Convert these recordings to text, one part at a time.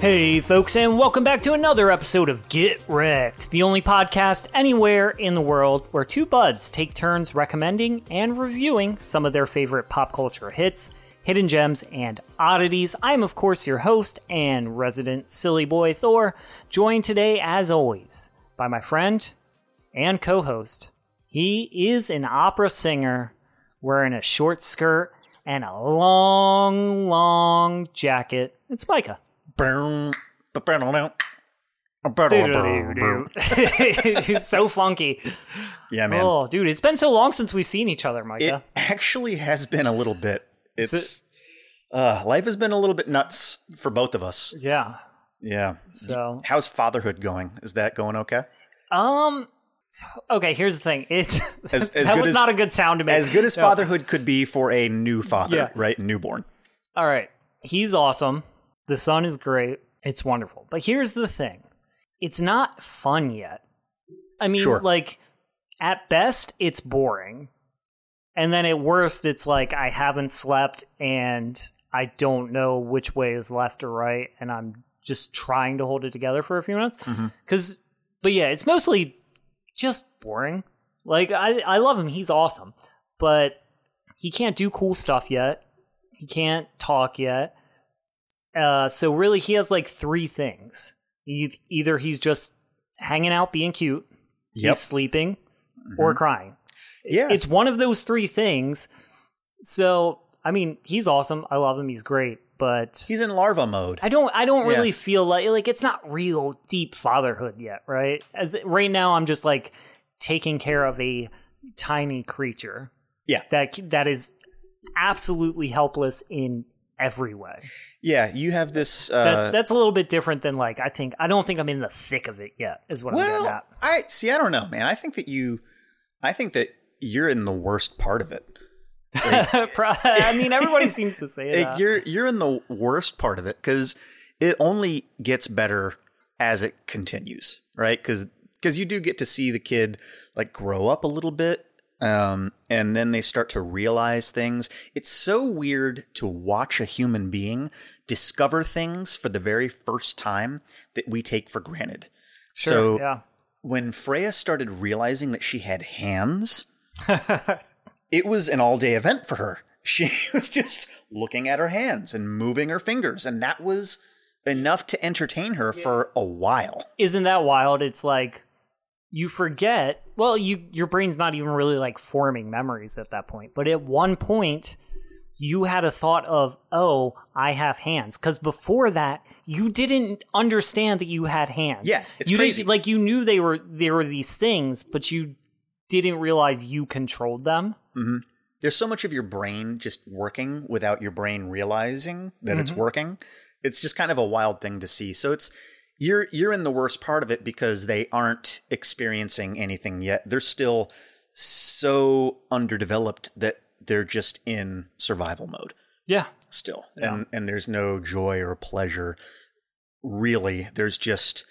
Hey, folks, and welcome back to another episode of Get Wrecked, the only podcast anywhere in the world where two buds take turns recommending and reviewing some of their favorite pop culture hits, hidden gems, and oddities. I am, of course, your host and resident silly boy Thor, joined today, as always, by my friend and co host. He is an opera singer wearing a short skirt and a long, long jacket. It's Micah. It's so funky. Yeah, man. Oh, dude, it's been so long since we've seen each other, Micah. It actually has been a little bit. It's uh, life has been a little bit nuts for both of us. yeah. Yeah. So, How's fatherhood going? Is that going okay? um, okay. Here's the thing. It's As- as that was as- not a good sound to. As good as fatherhood could be for a new father, right? Newborn. All right. He's awesome. The son is great. It's wonderful. But here's the thing it's not fun yet. I mean, Sure. like, at best, it's boring. And then at worst, it's like I haven't slept and I don't know which way is left or right. And I'm just trying to hold it together for a few minutes. Mm-hmm. Because, but yeah, it's mostly just boring. Like, I, I love him. He's awesome. But he can't do cool stuff yet. He can't talk yet. Uh, so really, he has like three things. Either he's just hanging out, being cute, Yep. he's sleeping, or crying. Yeah. It's one of those three things. So, I mean, he's awesome. I love him. He's great. But He's in larva mode. I don't. I don't Yeah. really feel like like it's not real deep fatherhood yet, right? As right now, I'm just like taking care of a tiny creature Yeah. that that is absolutely helpless in every way. Yeah. You have this. That, Uh, that's a little bit different than like I think I don't think I'm in the thick of it yet. Is what I'm getting well, at. I see. I don't know, man. I think that you. I think that you're in the worst part of it. Pro- I mean, everybody seems to say Like, that. you're you're in the worst part of it because it only gets better as it continues, right? Because Because you do get to see the kid like grow up a little bit, um, and then they start to realize things. It's so weird to watch a human being discover things for the very first time that we take for granted. so yeah. when Freya started realizing that she had hands, it was an all day event for her. She was just looking at her hands and moving her fingers, and that was enough to entertain her for a while. Isn't that wild? It's like you forget. Well, you your brain's not even really like forming memories at that point. But at one point, you had a thought of, "Oh, I have hands," because before that, you didn't understand that you had hands. Yeah, it's you crazy. like you knew they were they were these things, but you didn't realize you controlled them. Mm-hmm. There's so much of your brain just working without your brain realizing that it's mm-hmm. working. It's just kind of a wild thing to see. So it's you're you're in the worst part of it because they aren't experiencing anything yet. They're still so underdeveloped that they're just in survival mode. Yeah, still and and there's no joy or pleasure really there's just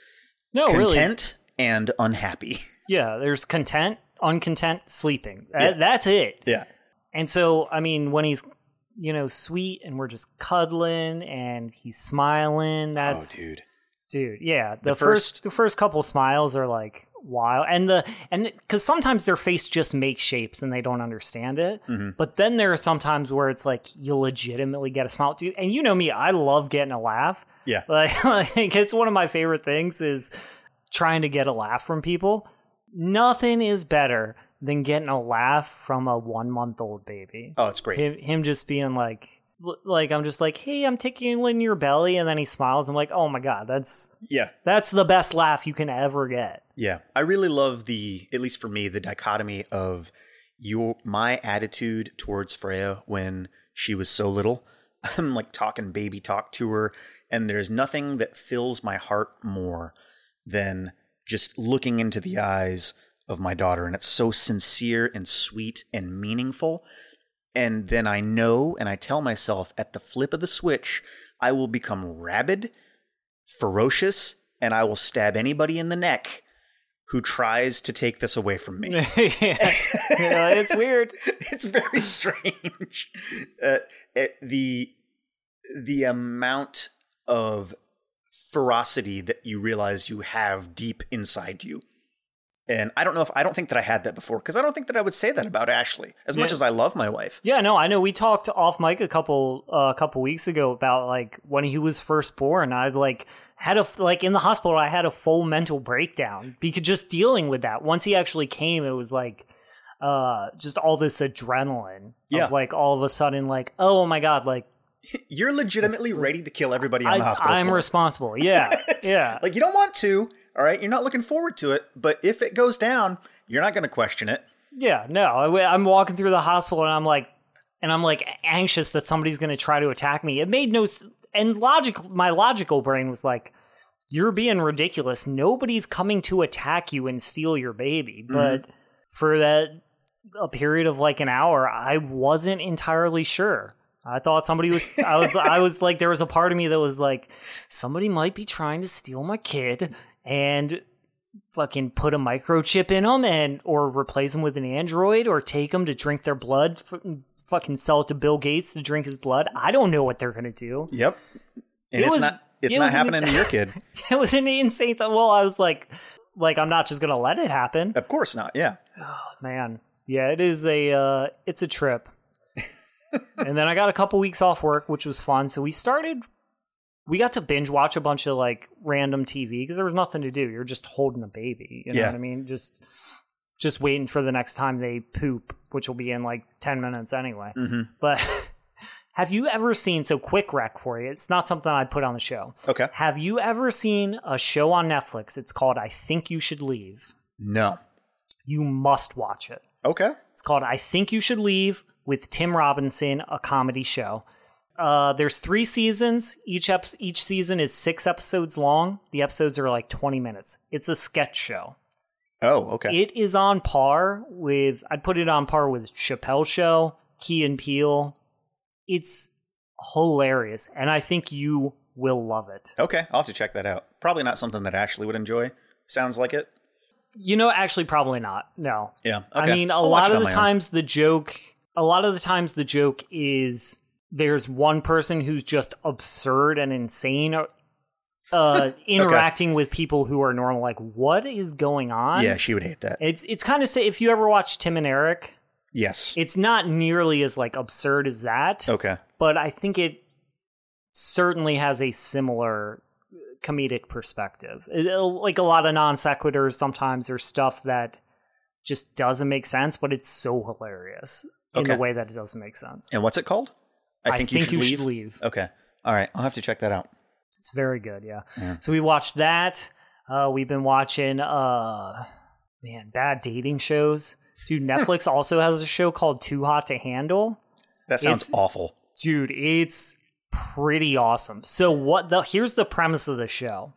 no, really. content and unhappy Yeah, there's content, uncontent, sleeping. Yeah. That's it. yeah And so, I mean, when he's, you know, sweet and we're just cuddling and he's smiling, oh that's dude dude, yeah. The, The first, first- the first couple smiles are like wild, and the and because sometimes their face just makes shapes and they don't understand it. Mm-hmm. But then there are some times where it's like you legitimately get a smile, dude. And you know me, I love getting a laugh. yeah Like, like it's one of my favorite things is trying to get a laugh from people. Nothing is better than getting a laugh from a one month old baby. oh it's great Him, him just being like, like I'm just like, hey, I'm tickling your belly, and then he smiles. I'm like, oh my god, that's yeah that's the best laugh you can ever get. yeah i really love the at least for me the dichotomy of your my attitude towards freya when she was so little i'm like talking baby talk to her and there's nothing that fills my heart more than just looking into the eyes of my daughter and it's so sincere and sweet and meaningful and then I know and I tell myself at the flip of the switch I will become rabid, ferocious, and I will stab anybody in the neck who tries to take this away from me. yeah. It's weird. it's very strange. Uh, it- the the amount of ferocity that you realize you have deep inside you. And I don't know if I don't think that I had that before because I don't think that I would say that about Ashley as much as I love my wife. Yeah, no, I know. We talked off mic a couple uh, a couple weeks ago about like when he was first born. I like had a like in the hospital. I had a full mental breakdown because just dealing with that. Once he actually came, it was like uh just all this adrenaline. Yeah. Of like all of a sudden, like oh my god, like You're legitimately ready to kill everybody in the hospital I'm floor. responsible. Yeah, yeah. Like you don't want to, all right? You're not looking forward to it, but if it goes down, you're not going to question it. Yeah, no, I, am walking through the hospital and I'm like, and I'm like anxious that somebody's going to try to attack me. It made no, and logic, my logical brain was like, you're being ridiculous. Nobody's coming to attack you and steal your baby. Mm-hmm. But for that, a period of like an hour, I wasn't entirely sure. I thought somebody was, I was, I was like, there was a part of me that was like, somebody might be trying to steal my kid and fucking put a microchip in them and or replace them with an android or take them to drink their blood f- fucking sell it to bill gates to drink his blood i don't know what they're gonna do Yep. And It it's was- not it's it not was an- happening to your kid. it was an insane th- well i was like like i'm not just gonna let it happen Of course not. Yeah. Oh man yeah it is a uh it's a trip and then i got a couple weeks off work which was fun so we started we got to binge watch a bunch of like random tv because there was nothing to do you're just holding a baby you know Yeah. what i mean just just waiting for the next time they poop which will be in like 10 minutes anyway mm-hmm. but have you ever seen so quick rec for you it's not something i'd put on the show Okay. have you ever seen a show on netflix it's called i think you should leave No. you must watch it Okay. it's called I Think You Should Leave with Tim Robinson, a comedy show. Uh, there's three seasons. Each ep- each season is six episodes long. The episodes are like 20 minutes. It's a sketch show. Oh, okay. It is on par with, I'd put it on par with Chappelle Show, Key and Peele. It's hilarious, and I think you will love it. okay. I'll have to check that out. Probably not something that Ashley would enjoy. Sounds like it. You know, actually, probably not. No. Yeah. I mean, a I'll lot of the my own. times the joke, a lot of the times the joke is there's one person who's just absurd and insane, uh, interacting with people who are normal. Like, what is going on? Yeah, she would hate that. It's it's kind of say if you ever watch Tim and Eric, yes. it's not nearly as like absurd as that, okay. but I think it certainly has a similar comedic perspective. It- it- like a lot of non sequiturs sometimes or stuff that just doesn't make sense, but it's so hilarious in Okay. the way that it doesn't make sense. And what's it called? I think, you, should, leave. leave. Okay. All right. I'll have to check that out. It's very good, yeah. So we watched that. Uh, we've been watching uh man, bad dating shows. Dude, Netflix also has a show called Too Hot to Handle. That sounds It's- awful. dude it's pretty awesome so what the here's the premise of the show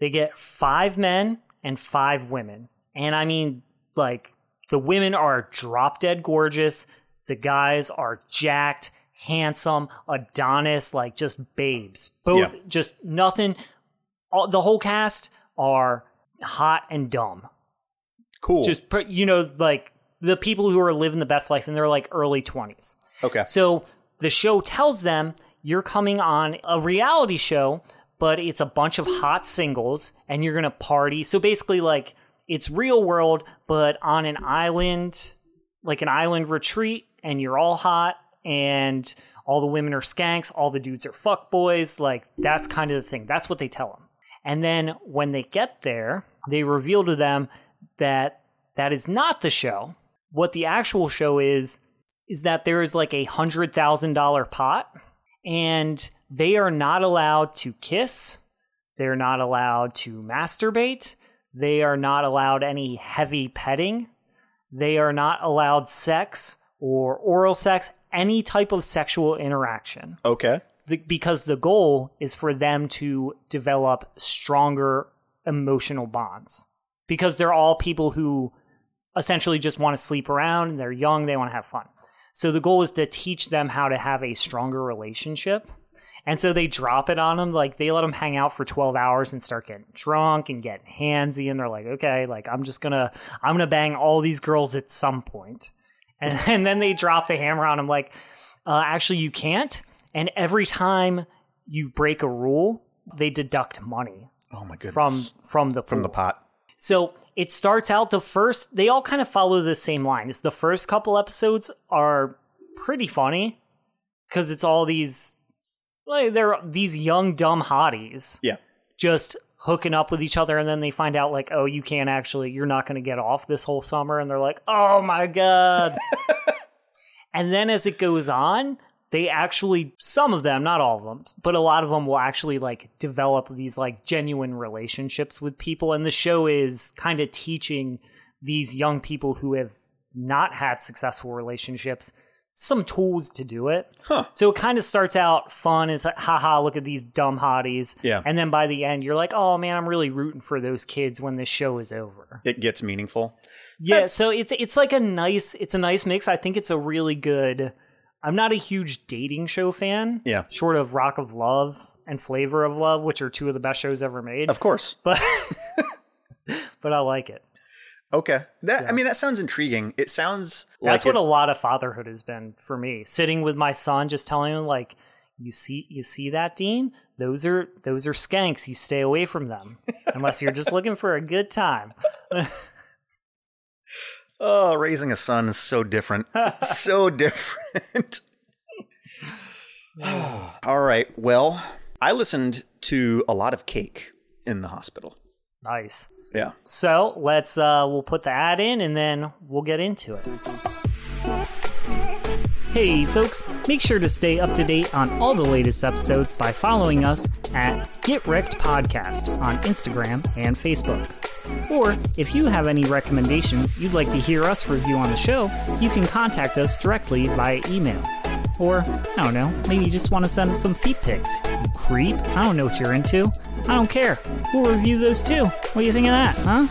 they get five men and five women and i mean like the women are drop dead gorgeous the guys are jacked handsome adonis like just babes both Yeah. just nothing all, the whole cast are hot and dumb Cool. just pr- you know like the people who are living the best life and they're like early 20s okay. so the show tells them you're coming on a reality show, but it's a bunch of hot singles and you're going to party. So basically, like, it's real world, but on an island, like an island retreat, and you're all hot and all the women are skanks, all the dudes are fuckboys. Like, that's kind of the thing. That's what they tell them. And then when they get there, they reveal to them that that is not the show. What the actual show is, is that there is like a hundred thousand dollar pot and they are not allowed to kiss. They're not allowed to masturbate. They are not allowed any heavy petting. They are not allowed sex or oral sex, any type of sexual interaction. Okay. the, because the goal is for them to develop stronger emotional bonds. Because they're all people who essentially just want to sleep around and they're young they want to have fun. So the goal is to teach them how to have a stronger relationship. And so they drop it on them like they let them hang out for 12 hours and start getting drunk and getting handsy and they're like okay like i'm just gonna i'm gonna bang all these girls at some point and, and then they drop the hammer on them like uh, actually you can't and every time you break a rule they deduct money Oh my goodness. from from the from the pot. So it starts out the first. They all kind of follow the same line. It's the first couple episodes are pretty funny because it's all these like they're these young dumb hotties Yeah. just hooking up with each other, and then they find out like, oh, you can't actually, you're not going to get off this whole summer, and they're like, oh my god. and then as it goes on. They actually, some of them, not all of them, but a lot of them will actually like develop these like genuine relationships with people. And the show is kind of teaching these young people who have not had successful relationships some tools to do it. Huh. So it kind of starts out fun as like, haha, look at these dumb hotties. Yeah. And then by the end, you're like, oh man, I'm really rooting for those kids when this show is over. It gets meaningful. Yeah. So it's it's like a nice it's a nice mix. I think it's a really good. I'm not a huge dating show fan. Yeah. Short of Rock of Love and Flavor of Love, which are two of the best shows ever made. Of course. but but I like it. Okay. That I mean that sounds intriguing. It sounds That's like what it- a lot of fatherhood has been for me. Sitting with my son, just telling him like, "You see, you see that, Dean? Those are those are skanks. You stay away from them unless you're just looking for a good time." Oh, raising a son is so different. so different. All right. Well, I listened to a lot of cake in the hospital. Nice. Yeah. So let's uh, we'll put the ad in and then we'll get into it. Hey folks, make sure to stay up to date on all the latest episodes by following us at Get Wrecked Podcast on Instagram and Facebook. Or if you have any recommendations you'd like to hear us review on the show, you can contact us directly via email. Or, I don't know, maybe you just want to send us some feet pics. You creep. I don't know what you're into. I don't care. We'll review those too. What do you think of that, huh?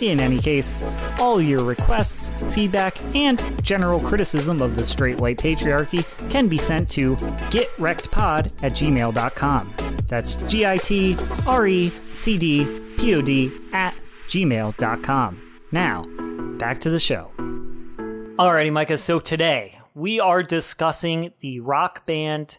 In any case, all your requests, feedback, and general criticism of the straight white patriarchy can be sent to getrectpod at gmail.com. That's G I T R E C D P O D at gmail.com. Now, back to the show. Alrighty, Micah, so today we are discussing the rock band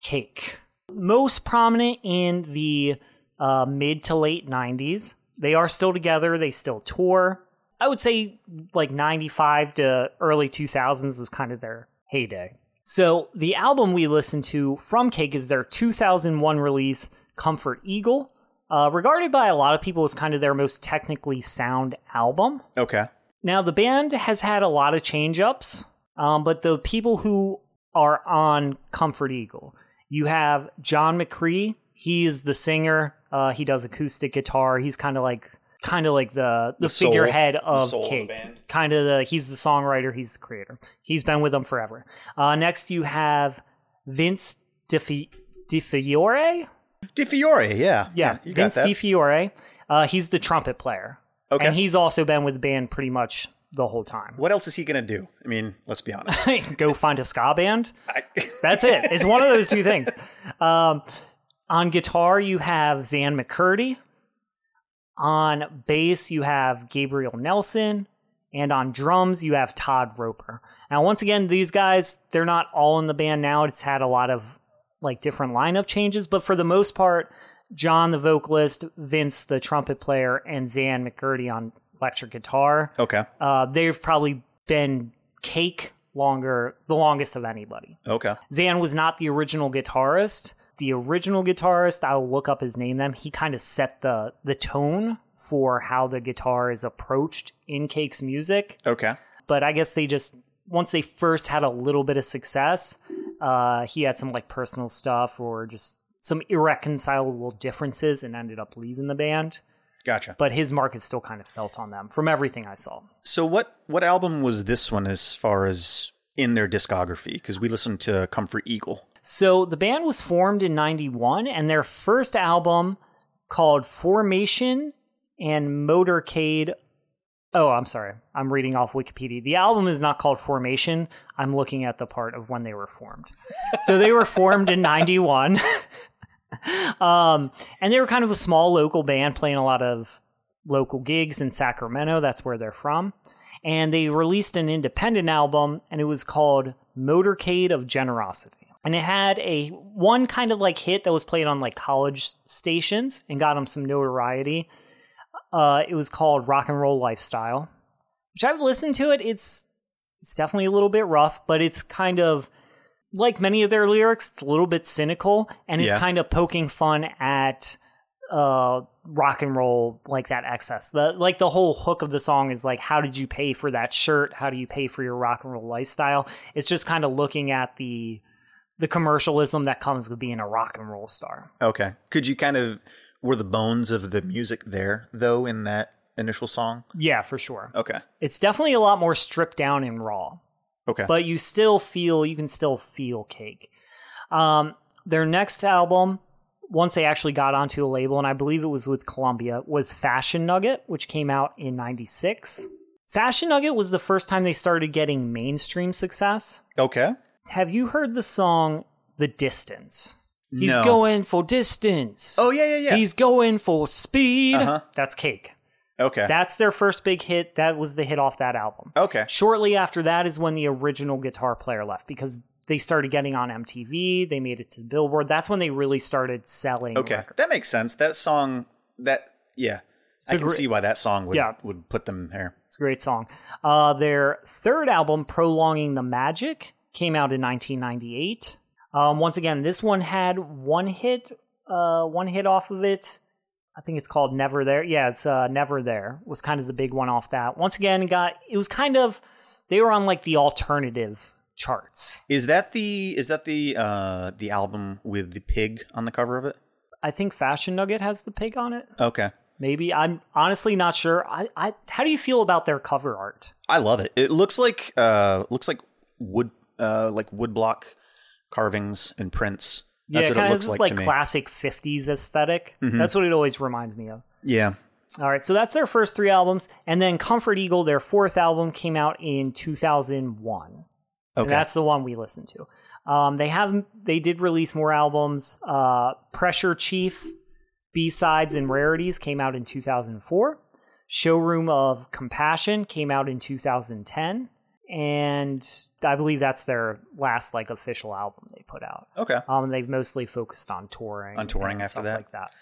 Cake. Most prominent in the uh, mid to late 90s. They are still together, they still tour. I would say like 95 to early 2000s was kind of their heyday. So the album we listened to from Cake is their 2001 release, Comfort Eagle. Uh, regarded by a lot of people as kind of their most technically sound album. Okay. Now, the band has had a lot of change ups, um, but the people who are on Comfort Eagle, you have John McCrea. He's the singer. Uh, he does acoustic guitar. He's kind of like kind of like the the, The figurehead of the Cake. Kind of the he's the songwriter. He's the creator. He's been with them forever. Uh, next, you have Vince DiFi- DiFiore. Di Fiore, yeah. Yeah, you Vince. DiFiore. Uh, he's the trumpet player. Okay. And he's also been with the band pretty much the whole time. what else is he going to do? I mean, let's be honest. Go find a ska band. I- That's it. It's one of those two things. Um, on guitar, you have Xan McCurdy. On bass, you have Gabriel Nelson. And on drums, you have Todd Roper. Now, once again, these guys, they're not all in the band now. It's had a lot of like different lineup changes, but for the most part, John, the vocalist, Vince, the trumpet player, and Xan McCurdy on electric guitar. okay. Uh, they've probably been cake longer, the longest of anybody. Okay. Xan was not the original guitarist. The original guitarist, I'll look up his name. Then he kind of set the the tone for how the guitar is approached in Cake's music. Okay. But I guess they just once they first had a little bit of success, uh, he had some like personal stuff or just some irreconcilable differences and ended up leaving the band. Gotcha. But his mark is still kind of felt on them from everything I saw. So what what album was this one as far as in their discography? Because we listened to Comfort Eagle. So the band was formed in 91 and their first album called Formation and Motorcade Oh, I'm sorry. I'm reading off Wikipedia. The album is not called Formation. I'm looking at the part of when they were formed. so they were formed in 91. um, and they were kind of a small local band playing a lot of local gigs in Sacramento. That's where they're from. And they released an independent album and it was called Motorcade of Generosity. And it had a one kind of like hit that was played on like college stations and got him some notoriety. Uh, it was called Rock and Roll Lifestyle, which I've listened to it. It's it's definitely a little bit rough, but it's kind of like many of their lyrics, it's a little bit cynical and it's Yeah. kind of poking fun at uh rock and roll like that excess. The like the whole hook of the song is like how did you pay for that shirt? How do you pay for your rock and roll lifestyle? It's just kind of looking at the the commercialism that comes with being a rock and roll star. Okay. Could you kind of were the bones of the music there though in that initial song? Yeah, for sure. Okay. It's definitely a lot more stripped down and raw. Okay. but you still feel you can still feel cake um, their next album once they actually got onto a label and i believe it was with columbia was fashion nugget which came out in 96 fashion nugget was the first time they started getting mainstream success okay. have you heard the song the distance he's No. going for distance Oh yeah, yeah, yeah. he's going for speed Uh-huh. that's cake okay. that's their first big hit that was the hit off that album okay. Shortly after that is when the original guitar player left because they started getting on MTV. They made it to the Billboard. That's when they really started selling. Okay. records. That makes sense. That song that yeah. I can see why that song would Yeah. would put them there. It's a great song. Uh, their third album, Prolonging the Magic, came out in 1998. Um, once again, this one had one hit, uh, one hit off of it. I think it's called Never There. Yeah, it's uh, Never There was kind of the big one off that. Once again, it got it was kind of they were on like the alternative charts. Is that the is that the uh the album with the pig on the cover of it? I think Fashion Nugget has the pig on it. Okay. Maybe I'm honestly not sure. I, I how do you feel about their cover art? I love it. It looks like uh looks like wood uh like woodblock carvings and prints. Yeah, That's it what kind of looks this like, like classic '50s esthetic That's what it always reminds me of. Yeah. All right, so that's their first three albums, and then Comfort Eagle, their fourth album, came out in 2001. Okay. And that's the one we listened to. Um, they have they did release more albums. Uh, Pressure Chief, B sides and rarities came out in 2004. Showroom of Compassion came out in 2010, and I believe that's their last like official album they put out. okay. Um, they've mostly focused on touring, On touring and after stuff that? like that.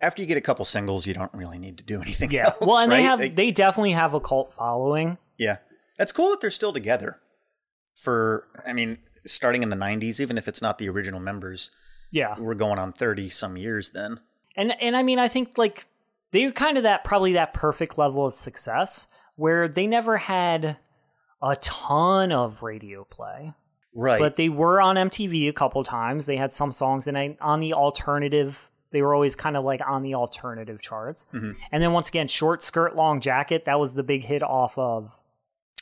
After you get a couple singles, you don't really need to do anything Yeah, else. well, and right? they have Like- they definitely have a cult following. Yeah. That's cool that they're still together. For I mean, starting in the 90s even if it's not the original members, Yeah, we're going on 30 some years then. and and I mean I think like they were kind of that probably that perfect level of success where they never had a ton of radio play, Right. but they were on MTV a couple times. They had some songs, and I, on the alternative, they were always kind of like on the alternative charts. Mm-hmm. And then once again, short skirt, long jacket. That was the big hit off of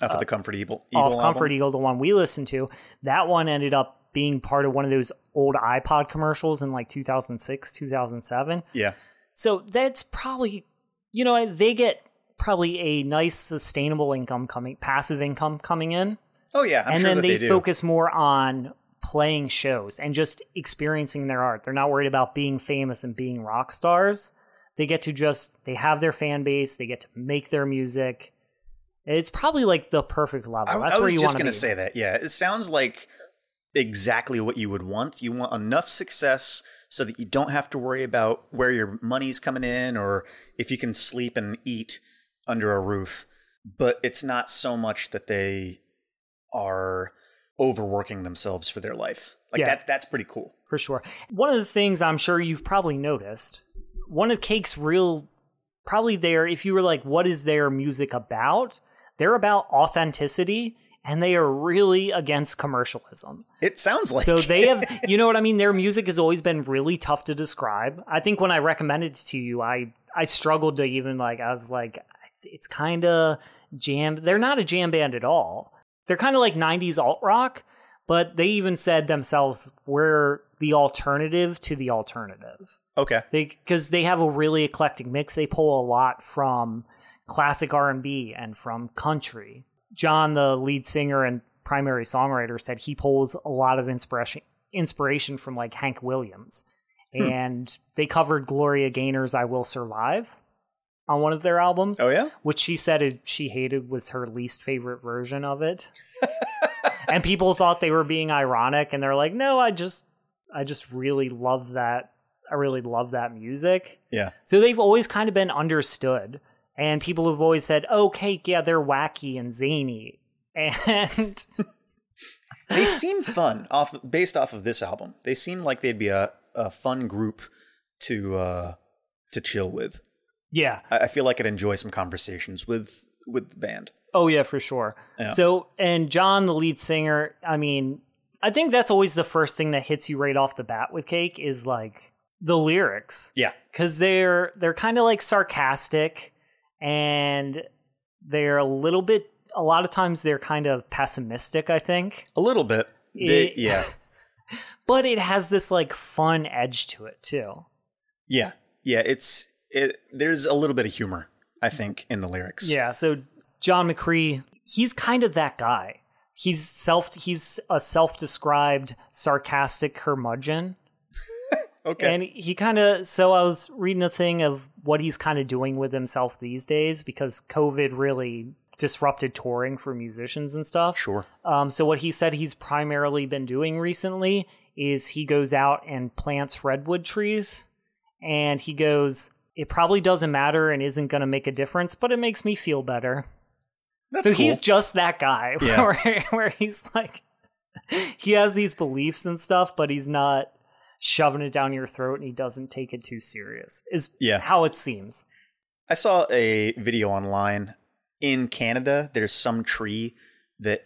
off of the Comfort Eagle, uh, off Eagle Comfort album. Eagle, the one we listened to. That one ended up being part of one of those old iPod commercials in like 2006, 2007. Yeah. So that's probably, you know, they get probably a nice sustainable income coming, passive income coming in. Oh yeah, I'm and sure then that they, they, focus more on playing shows and just experiencing their art. They're not worried about being famous and being rock stars. They get to just, they have their fan base, they get to make their music. It's probably like the perfect level. I, That's I where was you just want to gonna say that. Yeah, it sounds like exactly what you would want. You want enough success so that you don't have to worry about where your money's coming in or if you can sleep and eat under a roof. But it's not so much that they are overworking themselves for their life. Like Yeah. that that's pretty cool. for sure. One of the things I'm sure you've probably noticed, one of Cake's real, probably there if you were like, what is their music about? They're about authenticity and they are really against commercialism. It sounds like So they have, you know what I mean? Their music has always been really tough to describe. I think when I recommended it to you, I, I struggled to even like, I was like, it's kind of jam. They're not a jam band at all. They're kind of like 90s alt rock, but they even said themselves, we're the alternative to the alternative Okay. because they have a really eclectic mix they pull a lot from classic r&b and from country john the lead singer and primary songwriter said he pulls a lot of inspiration inspiration from like hank williams hmm. and they covered gloria gaynor's i will survive on one of their albums Oh yeah? which she said it, she hated was her least favorite version of it and people thought they were being ironic, and they're like, "No, I just, I just really love that. I really love that music." Yeah. So they've always kind of been understood, and people have always said, "Oh, Cake, yeah, they're wacky and zany," and They seem fun off based off of this album. They seem like they'd be a, a fun group to uh to chill with. Yeah, I, I feel like I'd enjoy some conversations with with the band. Oh yeah, for sure. So and John, the lead singer, I mean, I think that's always the first thing that hits you right off the bat with Cake is like the lyrics Yeah. because they're they're kind of like sarcastic and they're a little bit. A lot of times they're kind of pessimistic. I think, A little bit. They, yeah. but it has this like fun edge to it too. Yeah. Yeah, it's it there's a little bit of humor, I think, in the lyrics. Yeah, so John McCrea, he's kind of that guy. He's self he's a self-described sarcastic curmudgeon. Okay. And he kind of so I was reading a thing of what he's kind of doing with himself these days because COVID really disrupted touring for musicians and stuff. sure. Um, so what he said he's primarily been doing recently is he goes out and plants redwood trees, and he goes, "It probably doesn't matter and isn't going to make a difference, but it makes me feel better." That's so cool. he's just that guy, Yeah. where, where he's like, he has these beliefs and stuff, but he's not shoving it down your throat, and he doesn't take it too serious. Is Yeah. how it seems. I saw a video online in Canada. There's some tree that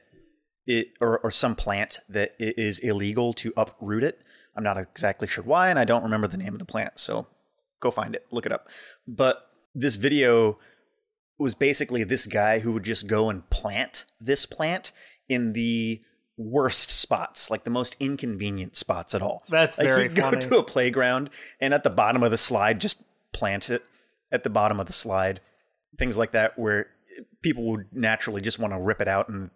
it or, or some plant that it is illegal to uproot it. I'm not exactly sure why, and I don't remember the name of the plant. So go find it, look it up. But this video was basically this guy who would just go and plant this plant in the worst spots, like the most inconvenient spots at all. That's like very he'd go funny. to a playground and at the bottom of the slide just plant it at the bottom of the slide, things like that, where people would naturally just want to rip it out and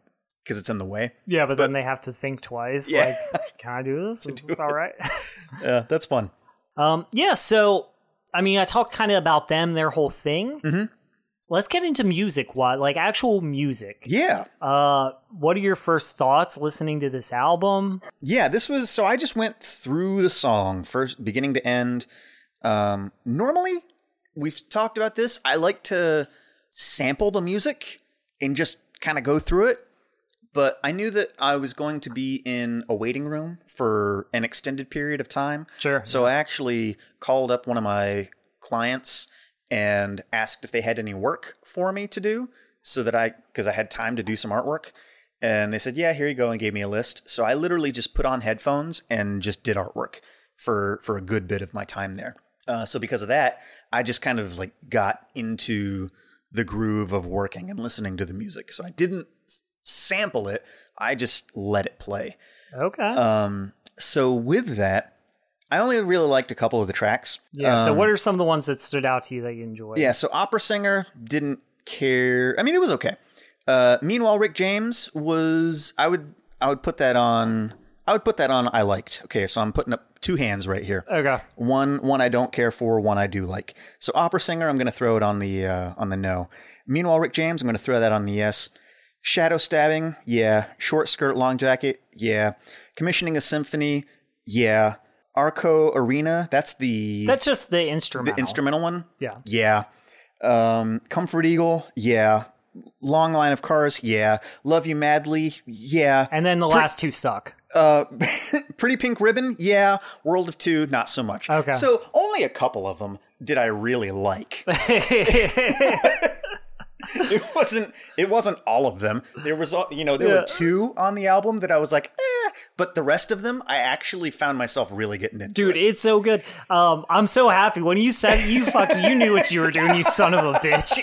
because it's in the way. Yeah, but, then they have to think twice. Yeah. Like, can I do this? Is this all right? Yeah, that's fun. Um, yeah, so I mean, I talked kind of about them, their whole thing. Mm-hmm. Let's get into music. What, like actual music? Yeah. Uh, what are your first thoughts listening to this album? Yeah, this was so I just went through the song first beginning to end. Um normally we've talked about this. I like to sample the music and just kind of go through it. But I knew that I was going to be in a waiting room for an extended period of time. Sure. So I actually called up one of my clients and asked if they had any work for me to do so that I, because I had time to do some artwork. And they said, yeah, here you go, and gave me a list. So I literally just put on headphones and just did artwork for, for a good bit of my time there. Uh, so because of that, I just kind of like got into the groove of working and listening to the music. So I didn't sample it, I just let it play. Okay. Um, so with that, I only really liked a couple of the tracks. yeah. so, what are some of the ones that stood out to you that you enjoyed? Yeah, so opera singer didn't care. I mean, it was okay. Uh, meanwhile, Rick James was. I would. I would put that on. I would put that on. I liked. Okay, so I'm putting up two hands right here. Okay. One one I don't care for. One I do like. So opera singer, I'm going to throw it on the uh, on the no. Meanwhile, Rick James, I'm going to throw that on the yes. Shadow stabbing, yeah. Short skirt, long jacket, yeah. Commissioning a symphony, yeah. Arco Arena, that's the That's just the instrumental. the instrumental one. Yeah. Yeah. Um, Comfort Eagle. Yeah. Long line of cars. Yeah. Love you madly. Yeah. And then the last two suck. Uh, Pretty Pink Ribbon. Yeah. World of Two. Not so much. Okay. So only a couple of them did I really like. it wasn't. It wasn't all of them. There was, you know, there Yeah. were two on the album that I was like, eh. But the rest of them, I actually found myself really getting into. Dude, it's so good. Um, I'm so happy when you said you fucking you knew what you were doing, you son of a bitch.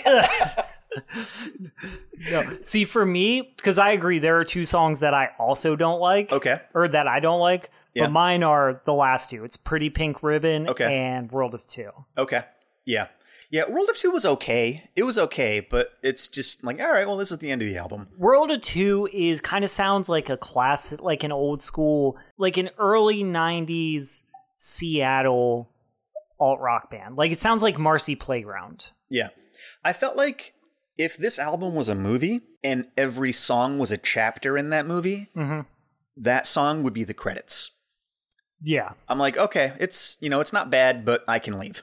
no, see, for me, because I agree, there are two songs that I also don't like. Okay. or that I don't like, Yeah. but mine are the last two. It's Pretty Pink Ribbon Okay. and World of Two. Okay. Yeah. Yeah, World of Two was okay. It was okay, but it's just like, all right, well, this is the end of the album. World of Two is kind of sounds like a classic, like an old school, like an early '90s Seattle alt rock band. Like it sounds like Marcy Playground. Yeah. I felt like if this album was a movie and every song was a chapter in that movie, mm-hmm. that song would be the credits. Yeah. I'm like, okay, it's you know, it's not bad, but I can leave.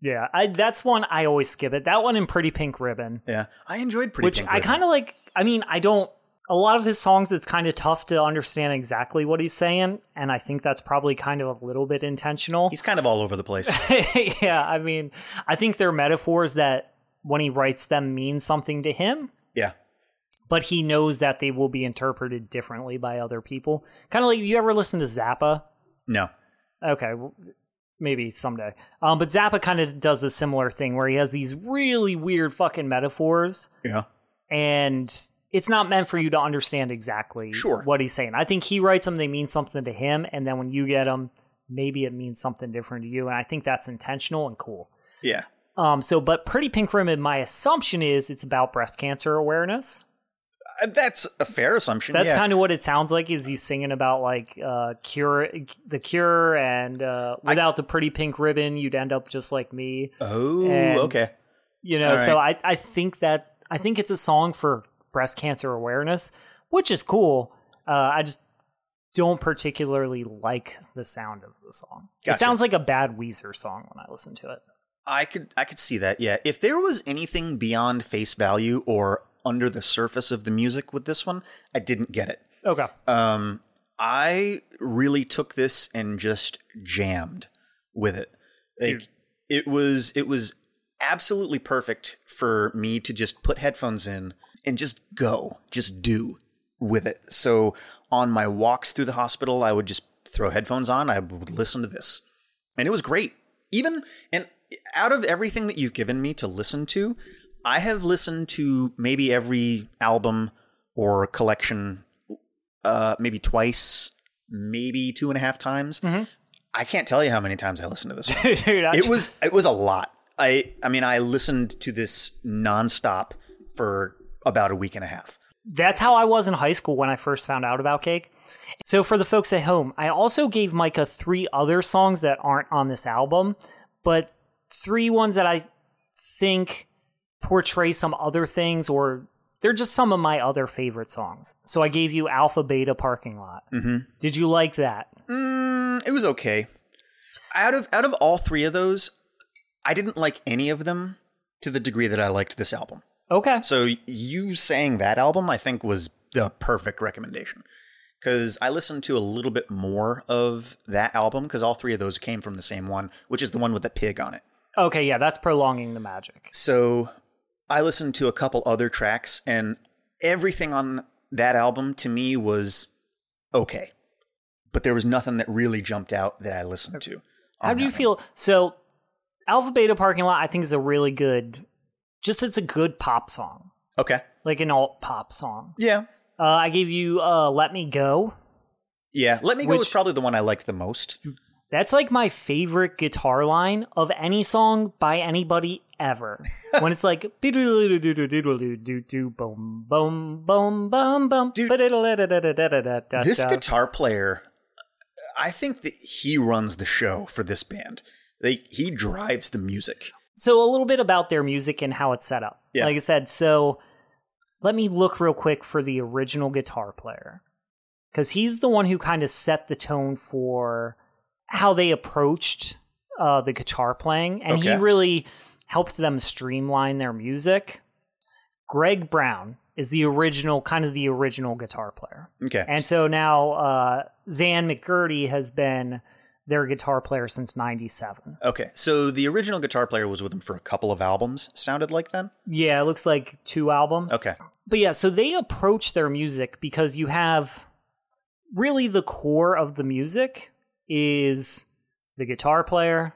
Yeah. I that's one I always skip it. That one in Pretty Pink Ribbon. Yeah, I enjoyed Pretty which Pink I Ribbon. kind of like. I mean, I don't. A lot of his songs, it's kind of tough to understand exactly what he's saying, and I think that's probably kind of a little bit intentional. He's kind of all over the place. yeah, I mean, I think they're metaphors that when he writes them mean something to him, yeah, but he knows that they will be interpreted differently by other people. Kind of like you ever listen to Zappa? no, Okay, well, maybe someday. Um, but Zappa kind of does a similar thing where he has these really weird fucking metaphors yeah, and it's not meant for you to understand exactly Sure. what he's saying. I think he writes them, they mean something to him, and then when you get them, maybe it means something different to you. And I think that's intentional and cool. yeah. Um, so, but Pretty Pink Ribbon, my assumption is it's about breast cancer awareness. That's a fair assumption. That's yeah. kind of what it sounds like. Is he's singing about like uh, cure, the cure, and uh, without the pretty pink ribbon, you'd end up just like me. Oh, And- okay. You know, All so I, I think that I think it's a song for breast cancer awareness, which is cool. Uh, I just don't particularly like the sound of the song. It sounds like a bad Weezer song when I listen to it. I could I could see that. Yeah, if there was anything beyond face value or under the surface of the music with this one, I didn't get it. Okay. Um, I really took this and just jammed with it. Like it was it was absolutely perfect for me to just put headphones in and just go, just do with it. So on my walks through the hospital, I would just throw headphones on. I would listen to this, and it was great. Even and out of everything that you've given me to listen to, I have listened to maybe every album or collection uh, maybe twice, maybe two and a half times. I can't tell you how many times I listened to this. one. Dude, I, it was it was a lot. I I mean I listened to this nonstop for about a week and a half. That's how I was in high school when I first found out about Cake. So for the folks at home, I also gave Micah three other songs that aren't on this album, but three ones that I think portray some other things or they're just some of my other favorite songs. So I gave you Alpha Beta Parking Lot. Mm-hmm. Did you like that? It was okay. Out of out of all three of those, I didn't like any of them to the degree that I liked this album. Okay. So you saying that album, I think, was the perfect recommendation. Because I listened to a little bit more of that album because all three of those came from the same one, which is the one with the pig on it. Okay, yeah, that's prolonging the magic. So I listened to a couple other tracks, and everything on that album to me was okay. But there was nothing that really jumped out that I listened to. How do you one. feel? So, Alpha Beta Parking Lot, I think, is a really good, just it's a good pop song, Okay. like an alt pop song. Yeah. Uh, I gave you uh, Let Me Go. Yeah. Let Me Go was probably the one I liked the most. That's like my favorite guitar line of any song by anybody ever. when it's like boom boom boom boom boom. This guitar player, I think that he runs the show for this band. They, he drives the music. So a little bit about their music and how it's set up. Yeah. Like I said, so let me look real quick for the original guitar player. Because he's the one who kind of set the tone for how they approached uh, the guitar playing. And he really helped them streamline their music. Greg Brown is the original, kind of the original guitar player. Okay. And so now uh, Xan McCurdy has been their guitar player since 97. okay. So the original guitar player was with them for a couple of albums, sounded like then? Yeah, it looks like two albums. Okay. But yeah, so they approach their music because you have really the core of the music is the guitar player,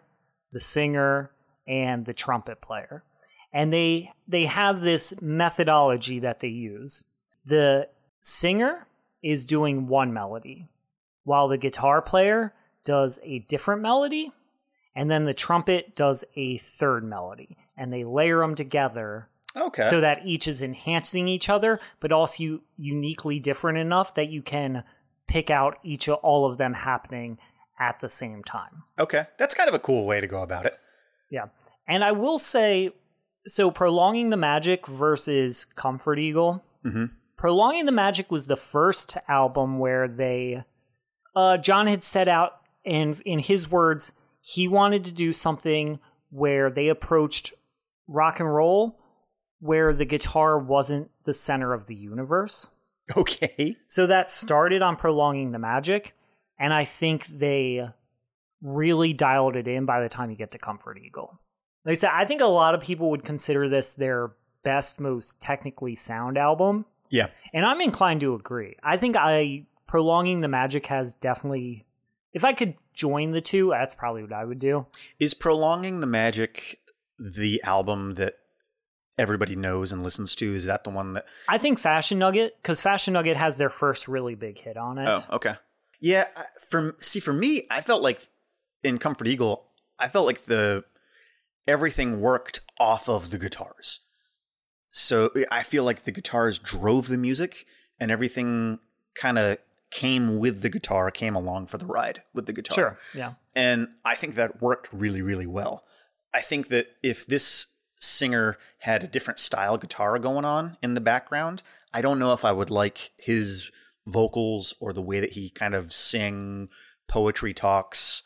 the singer, and the trumpet player. And they they have this methodology that they use. The singer is doing one melody, while the guitar player does a different melody, and then the trumpet does a third melody, and they layer them together Okay. so that each is enhancing each other, but also uniquely different enough that you can pick out each of all of them happening at the same time. okay. That's kind of a cool way to go about it. Yeah. And I will say so prolonging the magic versus Comfort Eagle. Mm-hmm. Prolonging the Magic was the first album where they, uh, John had set out, and in his words, he wanted to do something where they approached rock and roll where the guitar wasn't the center of the universe. Okay. So that started on Prolonging the Magic, and I think they really dialed it in by the time you get to Comfort Eagle. Like I said, I think a lot of people would consider this their best, most technically sound album. Yeah. And I'm inclined to agree. I think I Prolonging the Magic has definitely if I could join the two, that's probably what I would do. Is Prolonging the Magic the album that everybody knows and listens to? Is that the one that I think Fashion Nugget because Fashion Nugget has their first really big hit on it. Oh, okay. Yeah, for see for me, I felt like in Comfort Eagle, I felt like the everything worked off of the guitars. So I feel like the guitars drove the music and everything kind of came with the guitar, came along for the ride with the guitar. Sure. Yeah. And I think that worked really, really well. I think that if this singer had a different style guitar going on in the background, I don't know if I would like his vocals or the way that he kind of sing poetry talks.